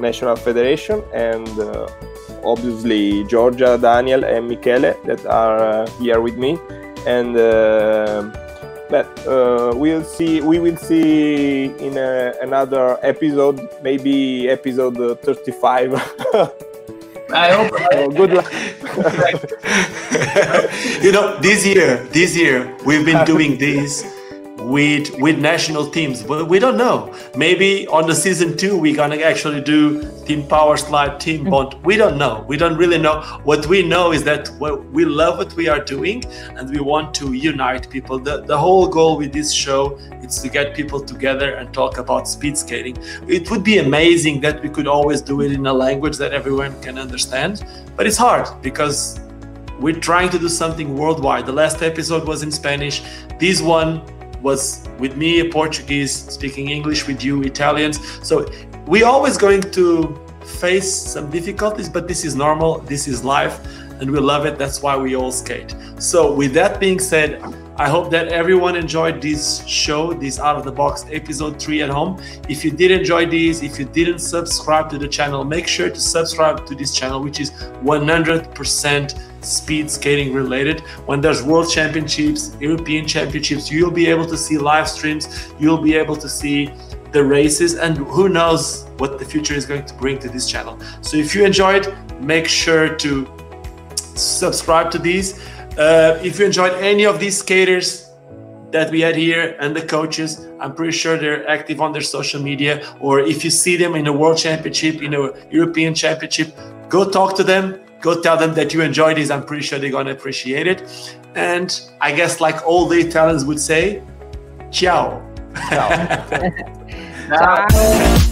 National Federation and uh, obviously Georgia, Daniel, and Michele that are uh, here with me and but uh, we'll see we will see in a, another episode maybe episode 35 i hope so good luck. You know this year this year we've been doing this with with national teams but we don't know. Maybe on the season two we're gonna actually do team Powerslide team mm. Bont. We don't know. We don't really know. What we know is that we love what we are doing and we want to unite people. The, the whole goal with this show is to get people together and talk about speed skating. It would be amazing that we could always do it in a language that everyone can understand but it's hard because we're trying to do something worldwide. The last episode was in spanish. This one was with me a Portuguese, speaking English with you Italians. So we always going to face some difficulties, but this is normal. This is life, and we love it. That's why we all skate. So with that being said, I hope that everyone enjoyed this show, this out of the box episode three at home. If you did enjoy these, if you didn't subscribe to the channel, make sure to subscribe to this channel, which is 100% speed skating related. When there's world championships, European championships, you'll be able to see live streams, you'll be able to see the races, and who knows what the future is going to bring to this channel. So if you enjoyed, make sure to subscribe to these. Uh, if you enjoyed any of these skaters that we had here and the coaches, I'm pretty sure they're active on their social media. Or if you see them in a world championship, in a European championship, go talk to them. Go tell them that you enjoyed this. I'm pretty sure they're gonna appreciate it. And I guess, like all the Italians would say, ciao. ciao. ciao.